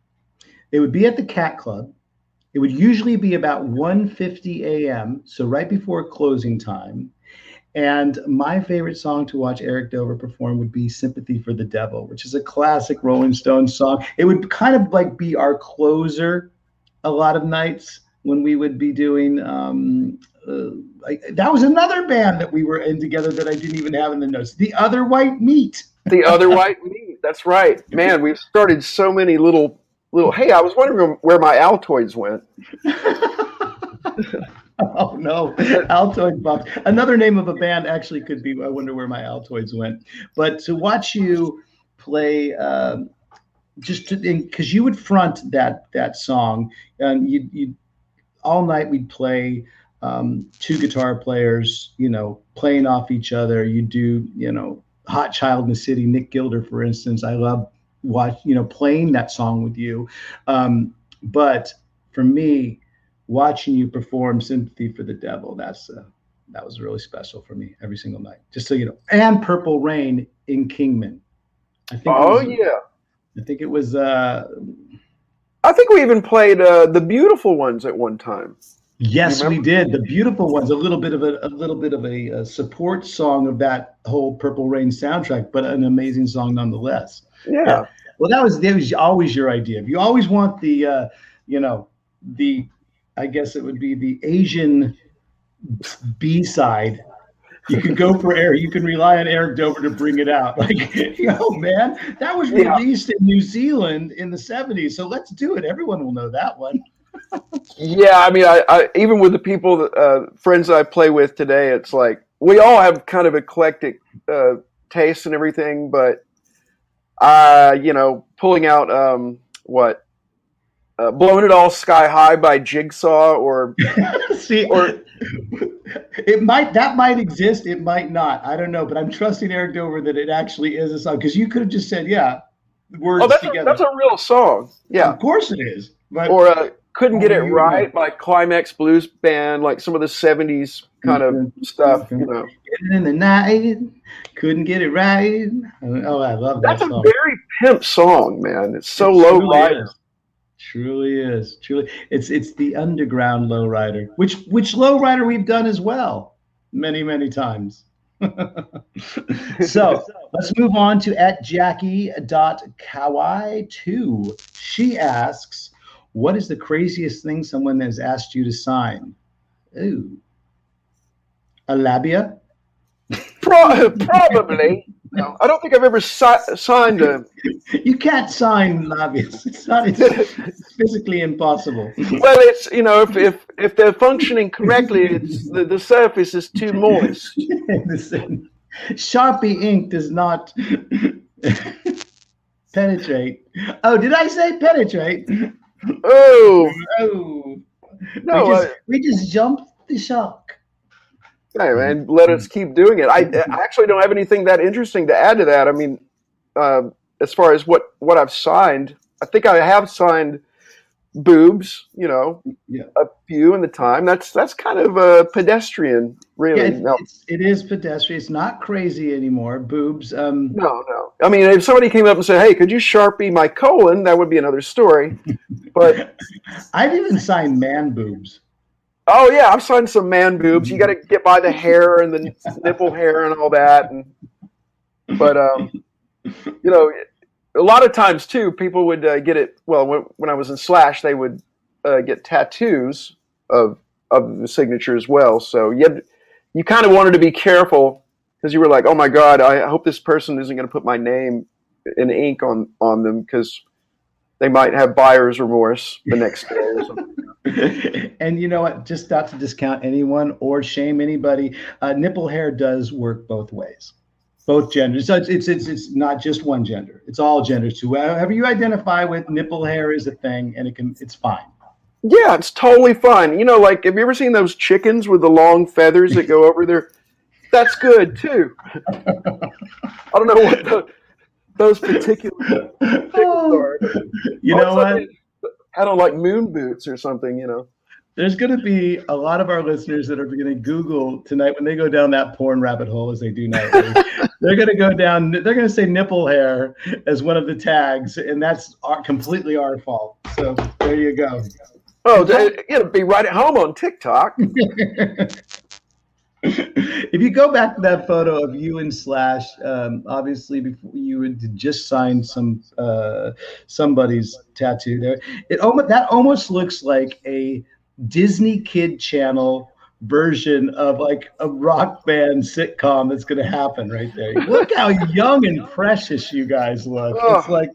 It would be at the Cat Club. It would usually be about 1:50 a.m., so right before closing time. And my favorite song to watch Eric Dover perform would be Sympathy for the Devil, which is a classic Rolling Stones song. It would kind of like be our closer a lot of nights when we would be doing um, uh, I, that was another band that we were in together that I didn't even have in the notes. The Other White Meat. The Other White Meat. That's right, man. We've started so many little little. Hey, I was wondering where my Altoids went. oh no, Altoid Box. Another name of a band actually could be. I wonder where my Altoids went. But to watch you play. Um, just because you would front that that song, and you you all night we'd play um, two guitar players, you know, playing off each other. You do, you know, Hot Child in the City, Nick Gilder, for instance. I love watch, you know, playing that song with you. Um, but for me, watching you perform Sympathy for the Devil, that's uh, that was really special for me every single night. Just so you know, and Purple Rain in Kingman. I think. Oh was, yeah. I think it was. Uh, I think we even played uh, the Beautiful Ones at one time. Yes, we did. The beautiful ones. A little bit of a, a little bit of a, a, support song of that whole Purple Rain soundtrack, but an amazing song nonetheless. Yeah. yeah. Well, that was that was always your idea. If you always want the, uh, you know, the, I guess it would be the Asian B side. You can go for Eric. You can rely on Eric Dover to bring it out. Like, yo, man, that was released yeah. in New Zealand in the '70s. So let's do it. Everyone will know that one yeah, I mean, I, I, even with the people, that, uh, friends I play with today, it's like we all have kind of eclectic uh, tastes and everything, but uh, you know, pulling out um, what uh, blowing it all sky high by Jigsaw or see or it might that might exist, it might not. I don't know, but I'm trusting Eric Dover that it actually is a song because you could have just said, yeah, words oh, that's together. A, that's a real song. Yeah, of course it is. But or uh, couldn't get it right, like Climax Blues Band, like some of the '70s kind of mm-hmm. stuff. You know, in the night, couldn't get it right. Oh, I love that. That's song. a very pimp song, man. It's so it low rider. Truly is. Truly, it's it's the underground low rider, which which low rider we've done as well, many many times. so let's move on to at Jackie.Kawai2. She asks, what is the craziest thing someone has asked you to sign? Ooh. A labia? Probably. No, I don't think I've ever si- signed a. You can't sign labias. It's not. It's physically impossible. Well, it's you know if if, if they're functioning correctly, it's the, the surface is too moist. Sharpie ink does not penetrate. Oh, did I say penetrate? Oh, oh. no. No, we just, we just jumped the shark. Hey, man, let us keep doing it. I, I actually don't have anything that interesting to add to that. I mean, uh, as far as what, what I've signed, I think I have signed boobs, you know, yeah. a few in the time. That's that's kind of a pedestrian, really. Yeah, it's, no. it's, it is pedestrian. It's not crazy anymore. Boobs. Um, no, no. I mean, if somebody came up and said, "Hey, could you sharpie my colon?" That would be another story. But I've even signed man boobs. Oh yeah, I've signed some man boobs. You got to get by the hair and the nipple hair and all that. And but um, you know, a lot of times too, people would uh, get it. Well, when, when, I was in Slash, they would uh, get tattoos of of the signature as well. So you had, you kind of wanted to be careful because you were like, oh my god, I hope this person isn't going to put my name in ink on on them because they might have buyer's remorse the next day or something. and you know what? Just not to discount anyone or shame anybody, uh, nipple hair does work both ways, both genders. So it's, it's it's it's not just one gender; it's all genders too. However you identify with, nipple hair is a thing, and it can it's fine. Yeah, it's totally fine. You know, like have you ever seen those chickens with the long feathers that go over their? That's good too. I don't know what the, those particular chickens. Oh. You know what? I don't like moon boots or something, you know. There's going to be a lot of our listeners that are going to Google tonight when they go down that porn rabbit hole, as they do nowadays. they're going to go down. They're going to say nipple hair as one of the tags, and that's our, completely our fault. So there you go. Oh, it'll be right at home on TikTok. if you go back to that photo of you and Slash, um, obviously before you had just signed some uh, somebody's tattoo there, it almost that almost looks like a Disney Kid Channel version of like a rock band sitcom that's going to happen right there. Look how young and precious you guys look. It's like,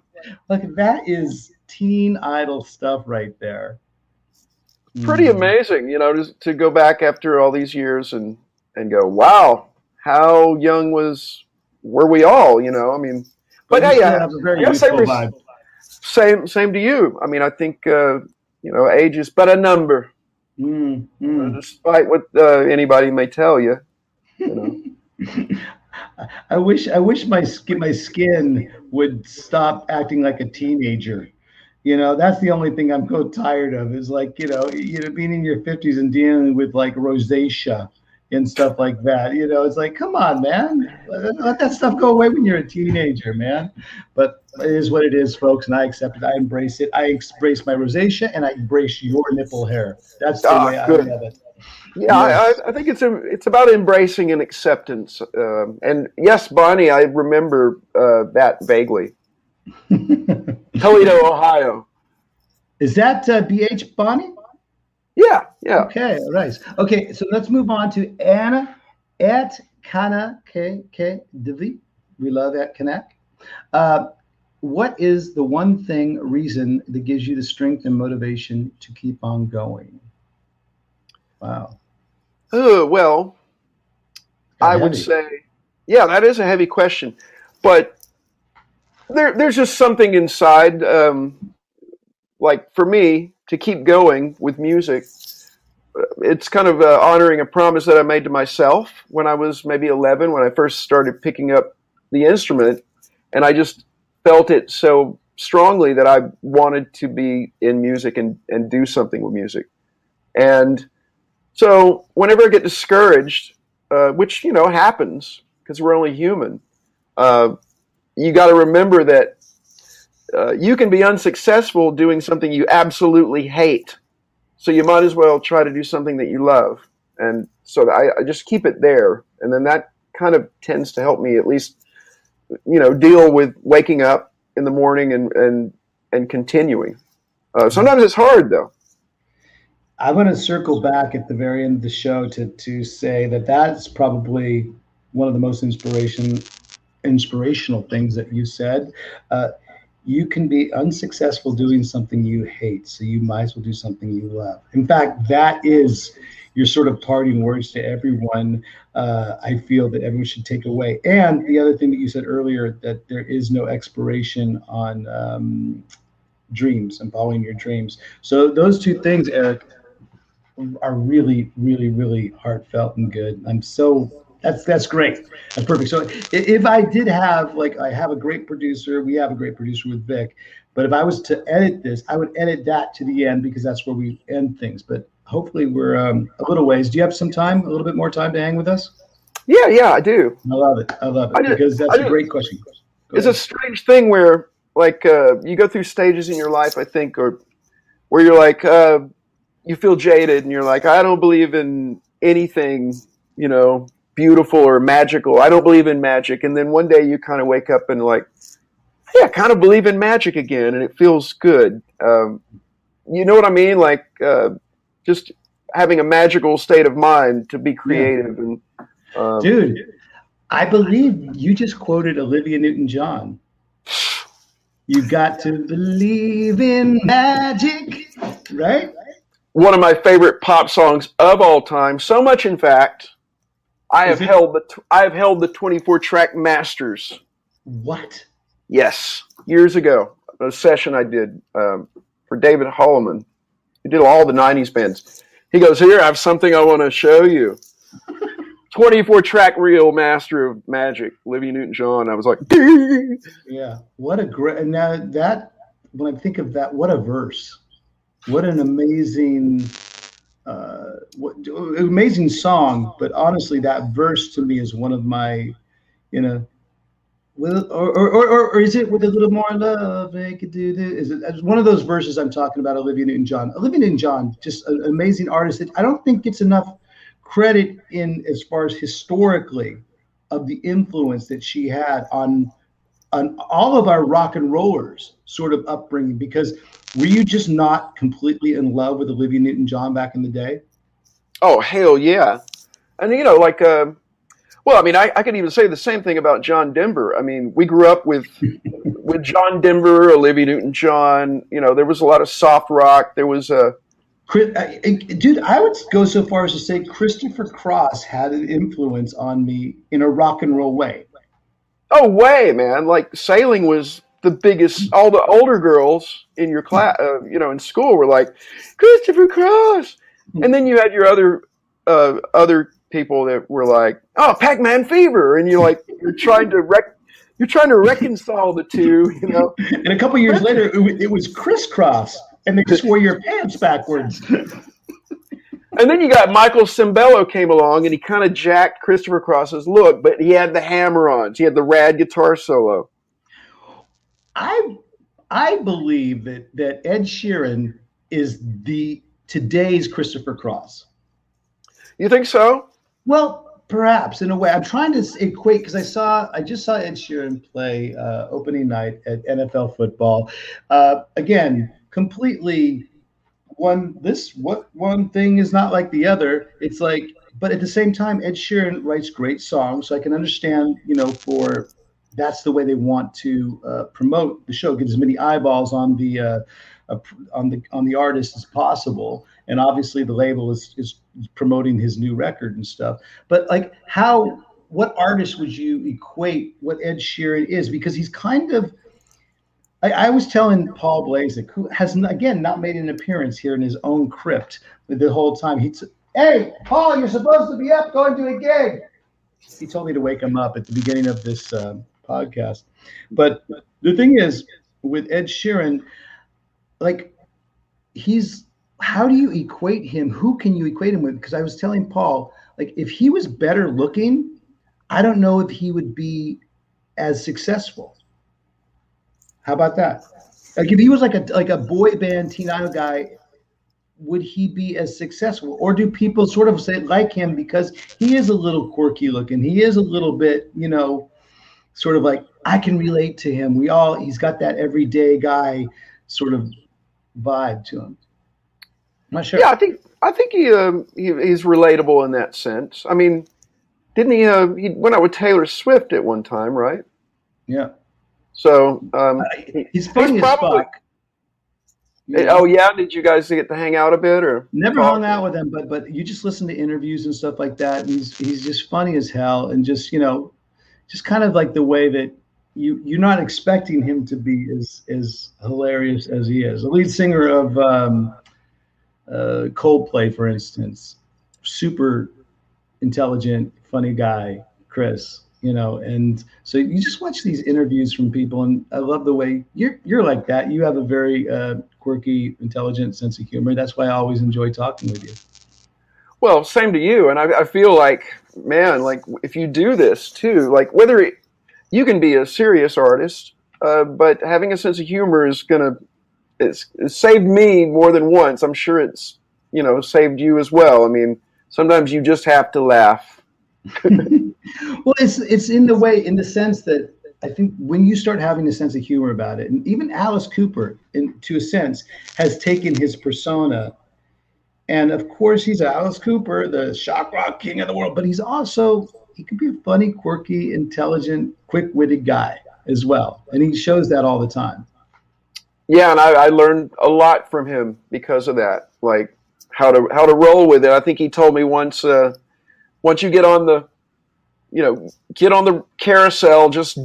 like that is teen idol stuff right there. Pretty Mm. amazing, you know, to, to go back after all these years and and go, wow, how young was were we all? You know, I mean, but hey, still yeah, have a very yeah, same, vibe. same same to you. I mean, I think uh, you know, age is but a number, Mm, mm. despite what uh, anybody may tell you. You know. I wish I wish my skin my skin would stop acting like a teenager. You know, that's the only thing I'm so tired of is like, you know, you know, being in your 50s and dealing with like rosacea and stuff like that. You know, it's like, come on, man. Let, let that stuff go away when you're a teenager, man. But it is what it is, folks, and I accept it. I embrace it. I embrace my rosacea and I embrace your nipple hair. That's the Ah, way I good. have it. Yeah, I, I- I think it's a, it's about embracing and acceptance. Um, and yes, Bonnie, I remember uh, that vaguely. Toledo, Ohio. Is that uh, BH Bonnie? Yeah, yeah. Okay, all right. Okay, so let's move on to Anna at Kana K K Divi. We love at Kanak. Uh, what is the one thing reason that gives you the strength and motivation to keep on going? Wow. Uh, well, I would say, yeah, that is a heavy question, but there, there's just something inside, um, like for me, to keep going with music. It's kind of uh, honoring a promise that I made to myself when I was maybe 11, when I first started picking up the instrument, and I just felt it so strongly that I wanted to be in music and, and do something with music. And so whenever I get discouraged, uh, which you know happens because we're only human, uh, you got to remember that uh, you can be unsuccessful doing something you absolutely hate. So you might as well try to do something that you love, and so I, I just keep it there, and then that kind of tends to help me at least, you know, deal with waking up in the morning and and and continuing. Uh, sometimes it's hard though. I'm going to circle back at the very end of the show to to say that that's probably one of the most inspiration inspirational things that you said. Uh, you can be unsuccessful doing something you hate, so you might as well do something you love. In fact, that is your sort of parting words to everyone. Uh, I feel that everyone should take away. And the other thing that you said earlier that there is no expiration on um, dreams and following your dreams. So those two things, Eric, are really, really, really heartfelt and good. I'm so that's that's great. That's perfect. So if I did have like I have a great producer, we have a great producer with Vic, but if I was to edit this, I would edit that to the end because that's where we end things. But hopefully we're um, a little ways. Do you have some time, a little bit more time to hang with us? Yeah, yeah, I do. I love it. I love it I because that's a great question. Go it's a strange thing where like uh, you go through stages in your life i think or where you're like uh, you feel jaded and you're like i don't believe in anything you know beautiful or magical i don't believe in magic and then one day you kind of wake up and like yeah i kind of believe in magic again and it feels good um, you know what i mean like uh, just having a magical state of mind to be creative and um, Dude, I believe you just quoted Olivia Newton John. You got to believe in magic, right? one of my favorite pop songs of all time. So much, in fact, I have it? held the t- I have held the 24 track masters. What? Yes, years ago, a session I did um, for David Holman. He did all the '90s bands. He goes, "Here, I have something I want to show you." 24 track reel master of magic, Olivia Newton John. I was like, Yeah. What a great. Now that when I think of that, what a verse! What an amazing, uh, what amazing song. But honestly, that verse to me is one of my, you know. With, or, or, or, or is it with a little more love? Could do this. Is it it's one of those verses I'm talking about? Olivia Newton-John. Olivia Newton-John, just an amazing artist that I don't think gets enough credit in as far as historically of the influence that she had on on all of our rock and rollers sort of upbringing because were you just not completely in love with Olivia Newton-John back in the day? "Oh hell yeah!" And you know, like, uh, well, I mean, I, I could even say the same thing about John Denver. I mean, we grew up with with John Denver, Olivia Newton John. You know, there was a lot of soft rock. There was a Chris, I, I- dude, I would go so far as to say Christopher Cross had an influence on me in a rock and roll way. Oh, way, man! Like sailing was the biggest. All the older girls in your class, uh, you know, in school were like Christopher Cross, and then you had your other uh, other people that were like, "Oh, Pac-Man Fever," and you're like, you're trying to rec- you're trying to reconcile the two, you know. And a couple years later, it, wa- it was crisscross, and they just wore your pants backwards. And then you got Michael Sembello came along, and he kind of jacked Christopher Cross's look, but he had the hammer-ons, he had the rad guitar solo. I I believe that that Ed Sheeran is the today's Christopher Cross. You think so? Well, perhaps in a way. I'm trying to equate because I saw I just saw Ed Sheeran play uh, opening night at NFL football. Uh, again, completely one. This what one thing is not like the other. It's like, but at the same time, Ed Sheeran writes great songs, so I can understand. You know, for that's the way they want to uh, promote the show, get as many eyeballs on the uh, uh, on the on the artist as possible. And obviously, the label is is promoting his new record and stuff. But like, how what artist would you equate what Ed Sheeran is? Because he's kind of I, I was telling Paul Blazek, who has again not made an appearance here in his own crypt the whole time. He's, hey, Paul, you're supposed to be up going to a gig. He told me to wake him up at the beginning of this uh, podcast. But the thing is, with Ed Sheeran, like, he's how do you equate him? Who can you equate him with? Because I was telling Paul, like, if he was better looking, I don't know if he would be as successful. How about that? Like if he was like a like a boy band teen idol guy, would he be as successful? Or do people sort of say like him because he is a little quirky looking? He is a little bit, you know, sort of like I can relate to him. We all he's got that everyday guy sort of vibe to him. I'm not sure. Yeah, I think I think he, um, he he's relatable in that sense. I mean, didn't he? Uh, he went out with Taylor Swift at one time, right? Yeah. So, um, He's funny as probably- fuck. oh yeah, did you guys get to hang out a bit or Never talk? hung out with him, but but you just listen to interviews and stuff like that. And he's he's just funny as hell, and just you know, just kind of like the way that you you're not expecting him to be as as hilarious as he is. The lead singer of um, uh, Coldplay, for instance, super intelligent, funny guy, Chris. You know, and so you just watch these interviews from people, and I love the way you're you're like that. You have a very uh, quirky, intelligent sense of humor. That's why I always enjoy talking with you. Well, same to you. And I, I feel like, man, like if you do this too, like whether it, you can be a serious artist, uh, but having a sense of humor is gonna it's, it's saved me more than once. I'm sure it's you know saved you as well. I mean, sometimes you just have to laugh. well, it's it's in the way, in the sense that I think when you start having a sense of humor about it, and even Alice Cooper, in to a sense, has taken his persona, and of course he's Alice Cooper, the shock rock king of the world, but he's also he can be a funny, quirky, intelligent, quick-witted guy as well, and he shows that all the time. Yeah, and I, I learned a lot from him because of that. Like, how to how to roll with it. I think he told me once uh, once you get on the you know get on the carousel, just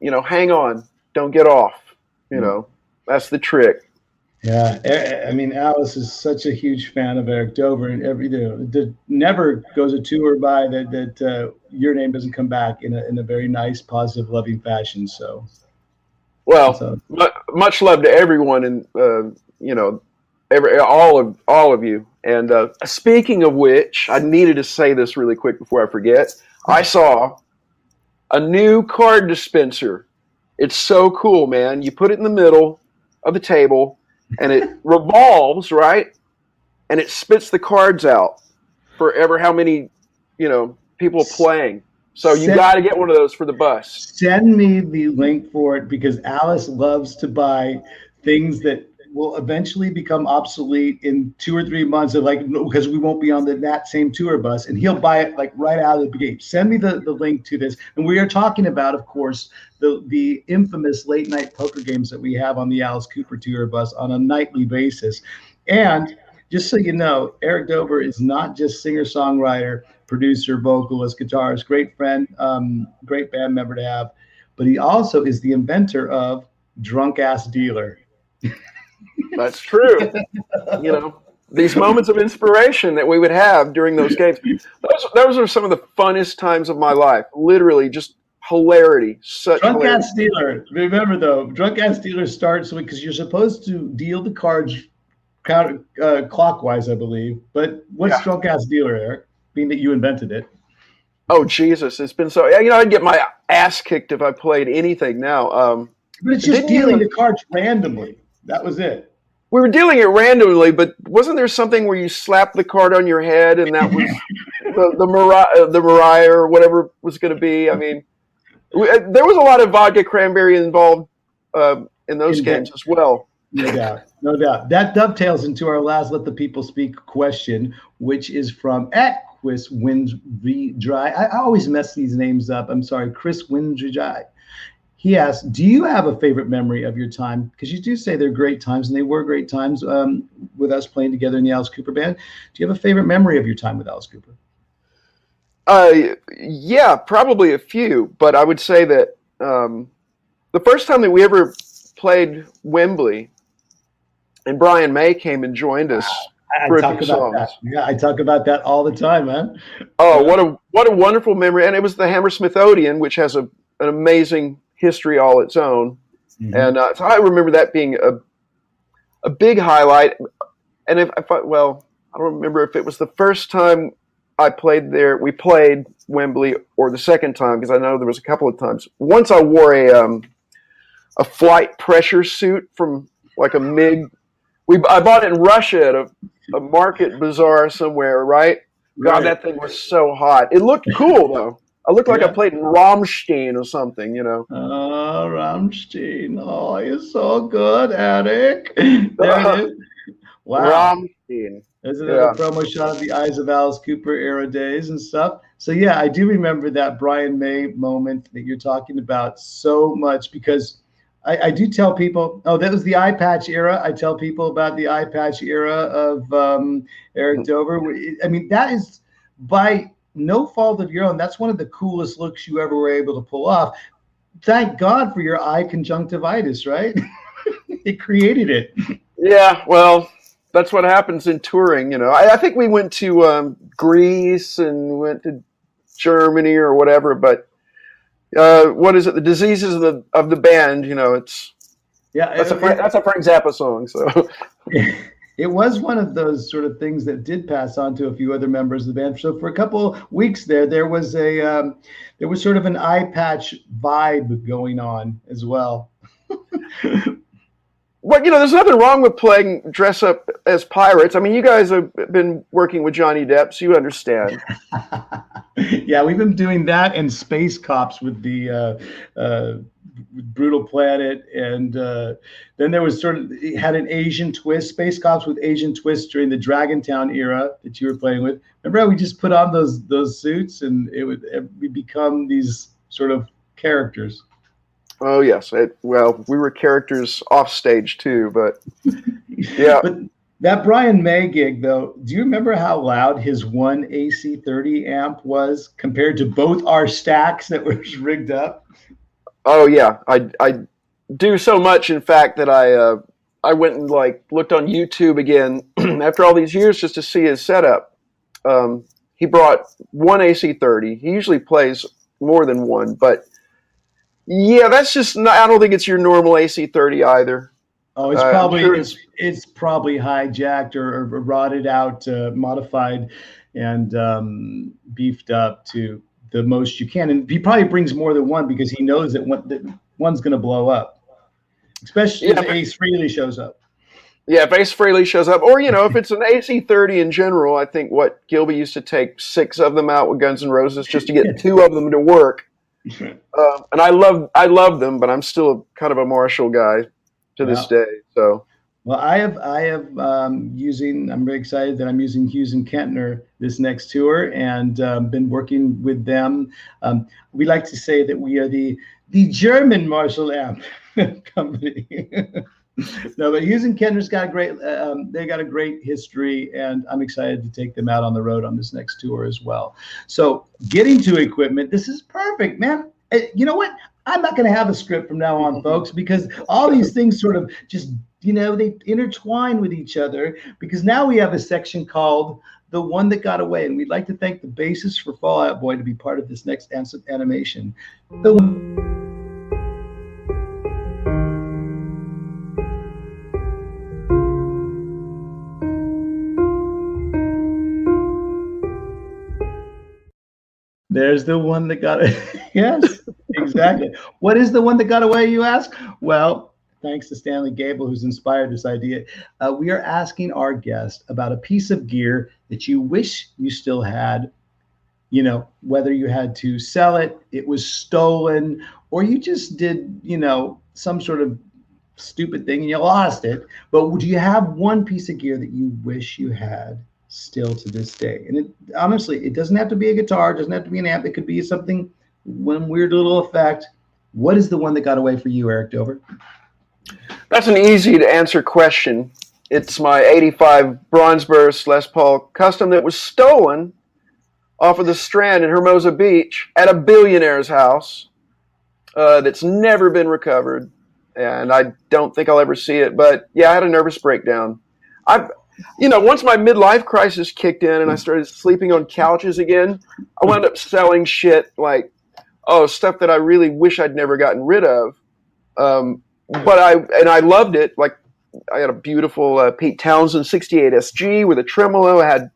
you know hang on, don't get off. You know that's the trick. Yeah, I mean, Alice is such a huge fan of Eric Dover, and every you know, there never goes a tour by that that uh, your name doesn't come back in a in a very nice, positive, loving fashion. So, well, so. much love to everyone, and uh, you know, every all of all of you. And uh, speaking of which, I needed to say this really quick before I forget. I saw a new card dispenser. It's so cool, man. You put it in the middle of the table and it revolves, right? And it spits the cards out for ever how many, you know, people playing. So you got to get one of those for the bus. Send me the link for it because Alice loves to buy things that will eventually become obsolete in two or three months. Of like because we won't be on the, that same tour bus, and he'll buy it like right out of the gate. Send me the, the link to this, and we are talking about, of course, the the infamous late night poker games that we have on the Alice Cooper tour bus on a nightly basis, and. Just so you know, Eric Dover is not just singer songwriter, producer, vocalist, guitarist, great friend, um, great band member to have, but he also is the inventor of Drunk Ass Dealer. That's true. you know, these moments of inspiration that we would have during those games. Those, those are some of the funnest times of my life. Literally, just hilarity. Such drunk hilarity. ass dealer. Remember though, drunk ass dealer starts because you're supposed to deal the cards counter uh, clockwise, I believe. But what's yeah. drunk ass dealer, Eric? Being that you invented it. Oh Jesus! It's been so. You know, I'd get my ass kicked if I played anything now. Um, but it's just dealing the cards randomly. That was it we were dealing it randomly, but wasn't there something where you slapped the card on your head and that was the the Mariah, the Mariah or whatever was going to be? I mean, we, uh, there was a lot of vodka cranberry involved uh, in those in games as well. No doubt, no doubt. That dovetails into our last "Let the People Speak" question, which is from Equus Windry Dry. I, I always mess these names up. I'm sorry, Chris Windry Dry. He asks, "Do you have a favorite memory of your time? Because you do say they're great times, and they were great times um, with us playing together in the Alice Cooper band. Do you have a favorite memory of your time with Alice Cooper?" Uh, yeah, probably a few, but I would say that um, the first time that we ever played Wembley, and Brian May came and joined us. I, I talk about songs. that. Yeah, I talk about that all the time, man. Oh, what a what a wonderful memory! And it was the Hammersmith Odeon, which has a an amazing history all its own. Mm-hmm. And uh, so I remember that being a a big highlight. And if, I, well, I don't remember if it was the first time I played there. We played Wembley, or the second time because I know there was a couple of times. Once I wore a um, a flight pressure suit from like a MiG. We I bought it in Russia at a, a market bazaar somewhere. Right? God, right. that thing was so hot. It looked cool though. I look like yeah. I played in Rammstein or something, you know. Oh, Rammstein. Oh, you're so good, Eric. There it is. Wow. Rammstein. Isn't yeah. it a promo shot of the Eyes of Alice Cooper era days and stuff? So, yeah, I do remember that Brian May moment that you're talking about so much because I, I do tell people, oh, that was the eye patch era. I tell people about the eye patch era of um, Eric mm. Dover. I mean, that is by no fault of your own. That's one of the coolest looks you ever were able to pull off. Thank God for your eye conjunctivitis, right? it created it. Yeah, well, that's what happens in touring. You know, I, I think we went to um, Greece and went to Germany or whatever, but uh, what is it? The diseases of the of the band. You know, it's yeah. That's a that's a Frank Zappa song. So. it was one of those sort of things that did pass on to a few other members of the band. So for a couple weeks there, there was a um, there was sort of an eye patch vibe going on as well. well, you know, there's nothing wrong with playing dress up as pirates. I mean, you guys have been working with Johnny Depp, so you understand. yeah, we've been doing that and Space Cops with the. Uh, uh, Brutal Planet, and uh, then there was sort of had an Asian twist, Space Cops with Asian twist during the Dragontown era that you were playing with. Remember how we just put on those those suits and it would we become these sort of characters. Oh yes, it, well we were characters off stage too, but yeah. but That Brian May gig, though, do you remember how loud his one AC30 amp was compared to both our stacks that were rigged up? Oh yeah, I I do so much, in fact, that I uh, I went and like looked on YouTube again after all these years just to see his setup. Um, he brought one AC30. He usually plays more than one, but yeah, that's just not, I don't think it's your normal AC30 either. Oh, it's Uh, probably sure it's it's probably hijacked or, or rotted out, uh, modified, and um, beefed up to the most you can. And he probably brings more than one because he knows that one that one's going to blow up, especially Yeah, if but- Ace Frehley shows up. Yeah, if Ace Frehley shows up, or you know, if it's an AC30 in general, I think what Gilby used to take six of them out with Guns N' Roses just to get two of them to work. Uh, and I love I love them, but I'm still kind of a Marshall guy to this day. So Well, I have I have um, using. I'm very excited that I'm using Hughes and Kettner this next tour, and um, been working with them. Um, we like to say that we are the the German Marshall amp company. no, but Hughes and Kettner's got a great. Um, they got a great history, and I'm excited to take them out on the road on this next tour as well. So, getting to equipment, this is perfect, man. Uh, You know what? I'm not going to have a script from now on, folks, because all these things sort of just, you know, they intertwine with each other. Because now we have a section called The One That Got Away. And we'd like to thank the basis for Fall Out Boy to be part of this next animation. The There's the one that got it. yes, exactly. What is the one that got away, you ask? Well, thanks to Stanley Gable, who's inspired this idea. Uh, we are asking our guest about a piece of gear that you wish you still had. You know, whether you had to sell it, it was stolen, or you just did, you know, some sort of stupid thing and you lost it. But would you have one piece of gear that you wish you had still to this day? And it honestly, it doesn't have to be a guitar, it doesn't have to be an amp, it could be something, one weird little effect. What is the one that got away for you, Eric Dover? that's an easy to answer question. It's my '85 bronze burst Les Paul custom that was stolen off of the Strand in Hermosa Beach at a billionaire's house. Uh, that's never been recovered, and I don't think I'll ever see it. But yeah, I had a nervous breakdown. I've, you know, once my midlife crisis kicked in and I started sleeping on couches again, I wound up selling shit like, oh, stuff that I really wish I'd never gotten rid of. Um, but I and I loved it. Like I had a beautiful uh, Pete Townshend 68 SG with a tremolo. I had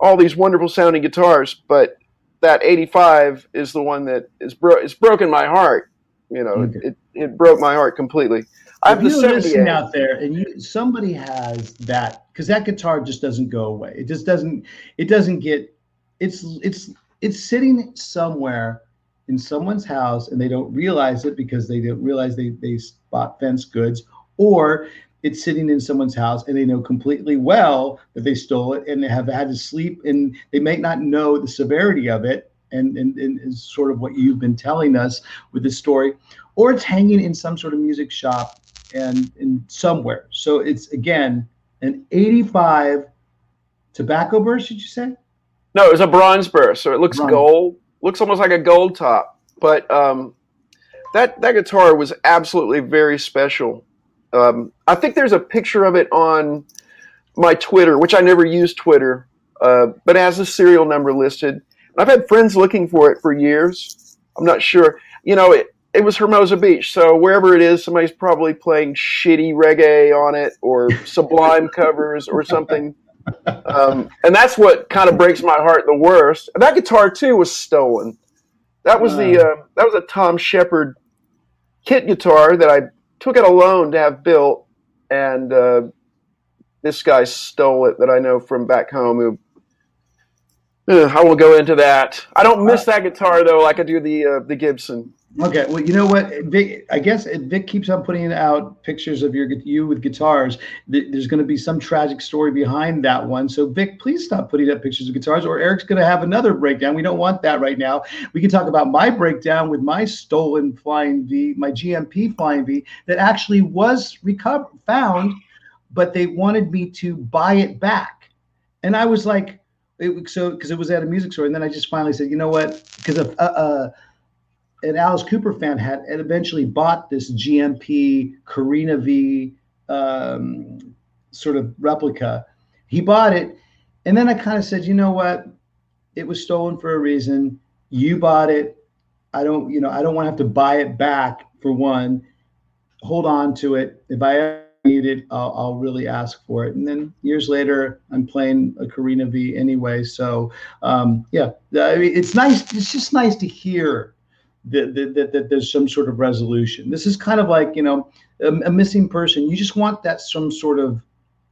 all these wonderful sounding guitars, but that 85 is the one that is bro- it's broken my heart. You know, Okay. it, it broke my heart completely. I have if the you're listening 78. out there and you somebody has that because that guitar just doesn't go away. It just doesn't. It doesn't get. It's it's it's sitting somewhere in someone's house and they don't realize it because they don't realize they they bought fence goods or it's sitting in someone's house and they know completely well that they stole it and they have had to sleep and they may not know the severity of it and and, and is sort of what you've been telling us with this story or it's hanging in some sort of music shop and in somewhere. So it's again an 85 tobacco burst, did you say? No, it was a bronze burst, so it looks Bronze. gold. Looks almost like a gold top. But um, that that guitar was absolutely very special. Um, I think there's a picture of it on my Twitter, which I never use Twitter, uh, but has a serial number listed. And I've had friends looking for it for years. I'm not sure. You know, it, it was Hermosa Beach, so wherever it is, somebody's probably playing shitty reggae on it or Sublime covers or something. Um, and that's what kind of breaks my heart the worst. And that guitar too was stolen. That was the uh, that was a Tom Shepard kit guitar that I took it a loan to have built, and uh, this guy stole it that I know from back home. Who I won't go into that. I don't miss that guitar though, like I do the uh, the Gibson. Okay, well, you know what, Vic? I guess Vic keeps on putting out pictures of your you with guitars. th- There's going to be some tragic story behind that one. So, Vic, please stop putting up pictures of guitars, or Eric's going to have another breakdown. We don't want that right now. We can talk about my breakdown with my stolen Flying V, my GMP Flying V, that actually was recovered, found but they wanted me to buy it back. And I was like, it, so because it was at a music store, and then I just finally said, you know what? Because of uh, uh, an Alice Cooper fan had, and eventually bought this GMP Carina V um, sort of replica. He bought it, and then I kind of said, you know what? It was stolen for a reason. You bought it. I don't, you know, I don't want to have to buy it back for one. Hold on to it. If I need it, I'll, I'll, really ask for it. And then years later, I'm playing a Carina V anyway. So um, yeah, I mean, it's nice. It's just nice to hear that, that, that, there's some sort of resolution. This is kind of like you know a, a, missing person. You just want that some sort of,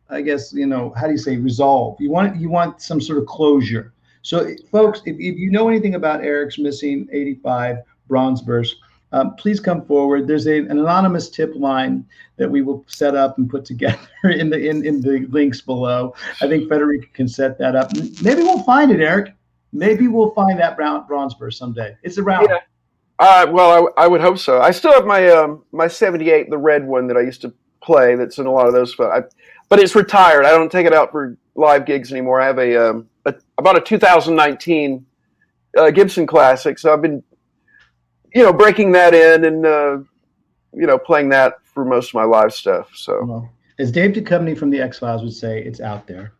I guess you know how do you say resolve. You want you want some sort of closure. So folks, if, if you know anything about Eric's missing 85 bronze um, please come forward. There's a, an anonymous tip line that we will set up and put together in the in, in the links below. I think Federica can set that up. Maybe we'll find it, Eric. Maybe we'll find that brown bronze someday. It's around. Yeah. Uh, well, I, I, would hope so. I still have my um, my '78, the red one that I used to play. That's in a lot of those. I, but it's retired. I don't take it out for live gigs anymore. I have a, um, a about a 2019 uh, Gibson Classic. So I've been you know, breaking that in and uh, you know, playing that for most of my live stuff. So, well, as Dave Duchovny from the X Files would say, it's out there.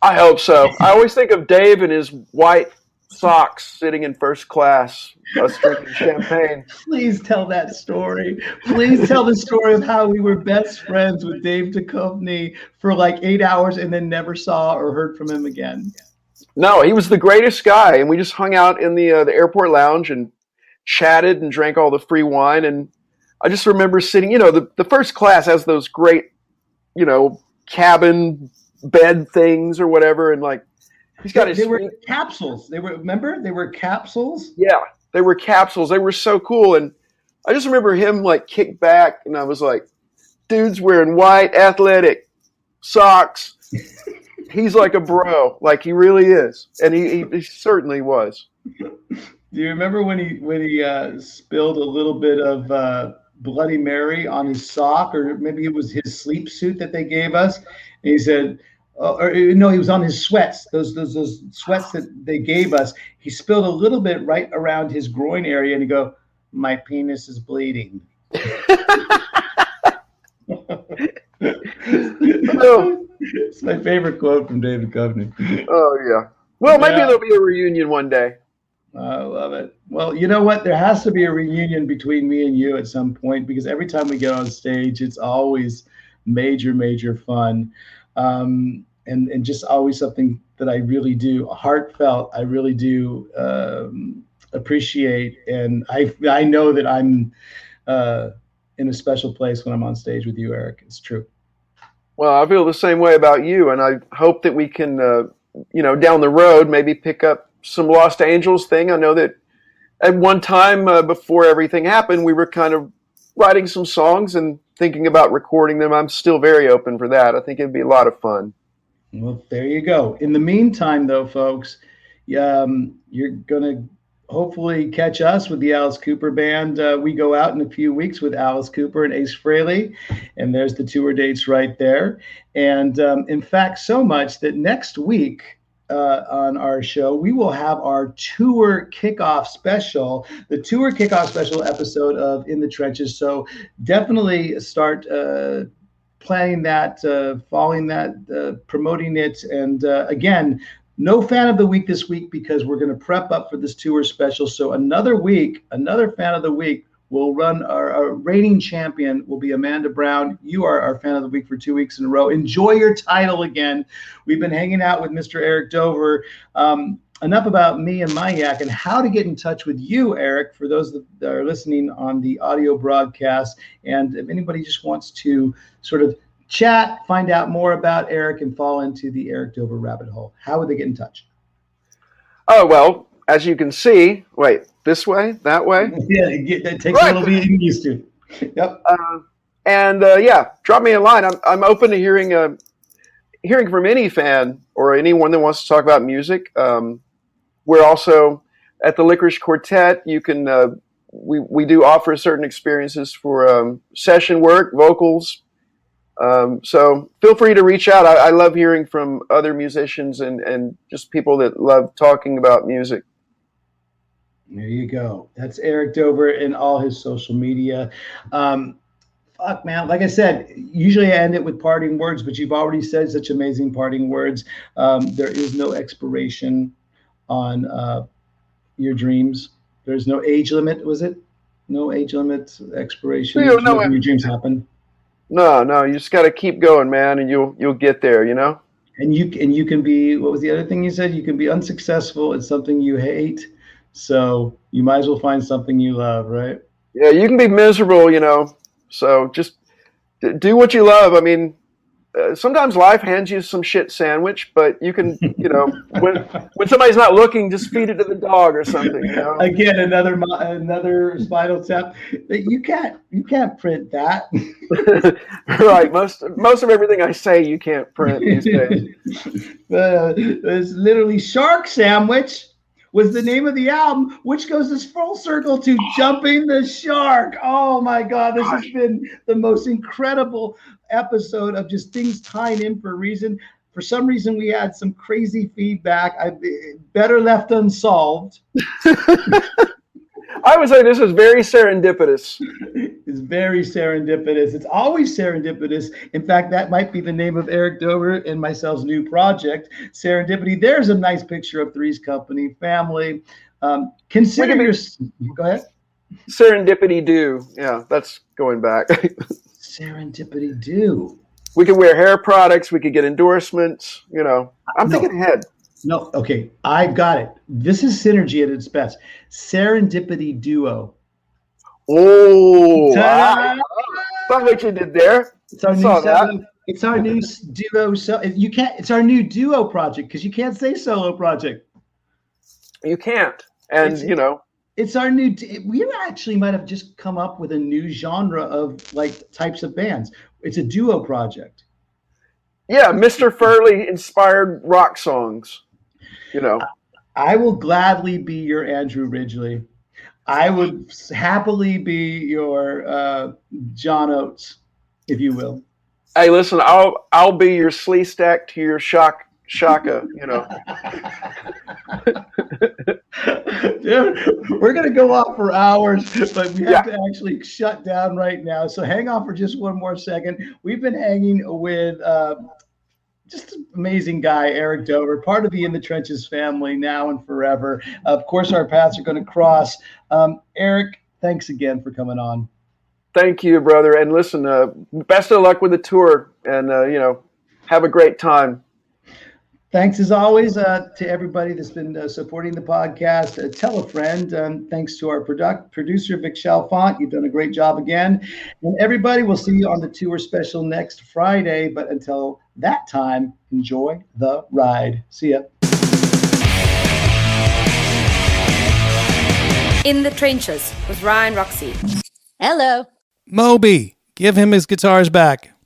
I hope so. I always think of Dave and his white socks sitting in first class, us drinking champagne. Please tell that story. Please tell the story of how we were best friends with Dave Duchovny for like eight hours and then never saw or heard from him again. No, he was the greatest guy, and we just hung out in the uh, the airport lounge and chatted and drank all the free wine. And I just remember sitting, you know, the, the first class has those great, you know, cabin bed things or whatever. And like, he's got they, his. They were capsules. They were, remember, they were capsules? Yeah, they were capsules. They were so cool. And I just remember him like kick back, and I was like, dude's wearing white athletic socks. he's like a bro, like he really is, and he, he, he certainly was. Do you remember when he when he uh, spilled a little bit of uh, Bloody Mary on his sock, or maybe it was his sleep suit that they gave us? And he said, uh, or no, he was on his sweats. Those, those those sweats that they gave us. He spilled a little bit right around his groin area, and he go, "My penis is bleeding." it's my favorite quote from David Duchovny. Oh yeah. Well, maybe yeah. there'll be a reunion one day. I love it. Well, you know what? There has to be a reunion between me and you at some point because every time we get on stage, it's always major, major fun. Um, and, and just always something that I really do heartfelt. I really do um, appreciate. And I, I know that I'm uh, in a special place when I'm on stage with you, Eric. It's true. Well, I feel the same way about you. And I hope that we can, uh, you know, down the road, maybe pick up some Lost Angels thing. I know that at one time uh, before everything happened, we were kind of writing some songs and thinking about recording them. I'm still very open for that. I think it'd be a lot of fun. Well, there you go. In the meantime, though, folks, um, you're going to hopefully catch us with the Alice Cooper Band. Uh, we go out in a few weeks with Alice Cooper and Ace Frehley, and there's the tour dates right there. And um, in fact, so much that next week, uh, on our show, we will have our tour kickoff special, the tour kickoff special episode of In the Trenches. So definitely start uh, planning that, uh, following that, uh, promoting it. And uh, again, no fan of the week this week because we're going to prep up for this tour special. So another week, another fan of the week will run our, our, reigning champion will be Amanda Brown. You are our fan of the week for two weeks in a row. Enjoy your title again. We've been hanging out with Mr. Eric Dover. Um, enough about me and my yak and how to get in touch with you, Eric, for those that are listening on the audio broadcast. And if anybody just wants to sort of chat, find out more about Eric, and fall into the Eric Dover rabbit hole, how would they get in touch? Oh, well, as you can see, wait, this way, that way. yeah, it takes right. a little bit getting used to. Yep. Uh, and uh, yeah, drop me a line. I'm I'm open to hearing uh, hearing from any fan or anyone that wants to talk about music. Um, we're also at the Lickerish Quartet. You can uh, we we do offer certain experiences for um, session work, vocals, Um, so feel free to reach out. I, I love hearing from other musicians and, and just people that love talking about music. There you go. That's Eric Dover in all his social media. Um, fuck, man. Like I said, usually I end it with parting words, but you've already said such amazing parting words. Um, there is no expiration on uh, your dreams. There's no age limit, was it? No age limit, expiration. No, no, your dreams happen. No, no, you just got to keep going, man, and you'll you'll get there. You know. And you and you can be. What was the other thing you said? You can be unsuccessful at something you hate. So you might as well find something you love, right? Yeah, you can be miserable, you know. So just do what you love. I mean, uh, sometimes life hands you some shit sandwich, but you can, you know, when when somebody's not looking, just feed it to the dog or something. You know? Again, another another spinal tap. You can't you can't print that. right. Most most of everything I say you can't print these days. Uh, it's literally shark sandwich was the name of the album, which goes this full circle to Jumping the Shark. Oh my God, this has been the most incredible episode of just things tying in for a reason. For some reason, we had some crazy feedback. I better left unsolved. I would say this is very serendipitous. it's very serendipitous. It's always serendipitous. In fact, that might be the name of Eric Dover and myself's new project, Serendipity. There's a nice picture of Three's Company family. Um, consider your. Go ahead. Serendipity do. Yeah, that's going back. serendipity do. We could wear hair products. We could get endorsements. You know, I'm no. thinking ahead. No, okay, I've got it. This is synergy at its best. Serendipity duo. Oh, wow. That's what you did there. It's our new solo, It's our new duo. So you can't. It's our new duo project because you can't say solo project. You can't, and it's, you know. It's our new. We actually might have just come up with a new genre of like types of bands. It's a duo project. Yeah, Mr. Furley inspired rock songs you know. I will gladly be your Andrew Ridgeley. I would happily be your uh, John Oates, if you will. Hey, listen, I'll I'll be your Sleestak to your shock Cha-Ka, you know. Dude, we're gonna go off for hours, but we have yeah. to actually shut down right now. So hang on for just one more second. We've been hanging with uh, just an amazing guy, Eric Dover, part of the In the Trenches family now and forever. Of course, our paths are going to cross. Um, Eric, thanks again for coming on. Thank you, brother. And listen, uh, best of luck with the tour, and uh, you know, have a great time. Thanks as always uh, to everybody that's been uh, supporting the podcast. Uh, tell a friend. Um, thanks to our product producer Vic Chalfont. You've done a great job again. And everybody, we'll see you on the tour special next Friday. But until that time, enjoy the ride. See ya. In the Trenches with Ryan Roxie. Hello. Moby, give him his guitars back.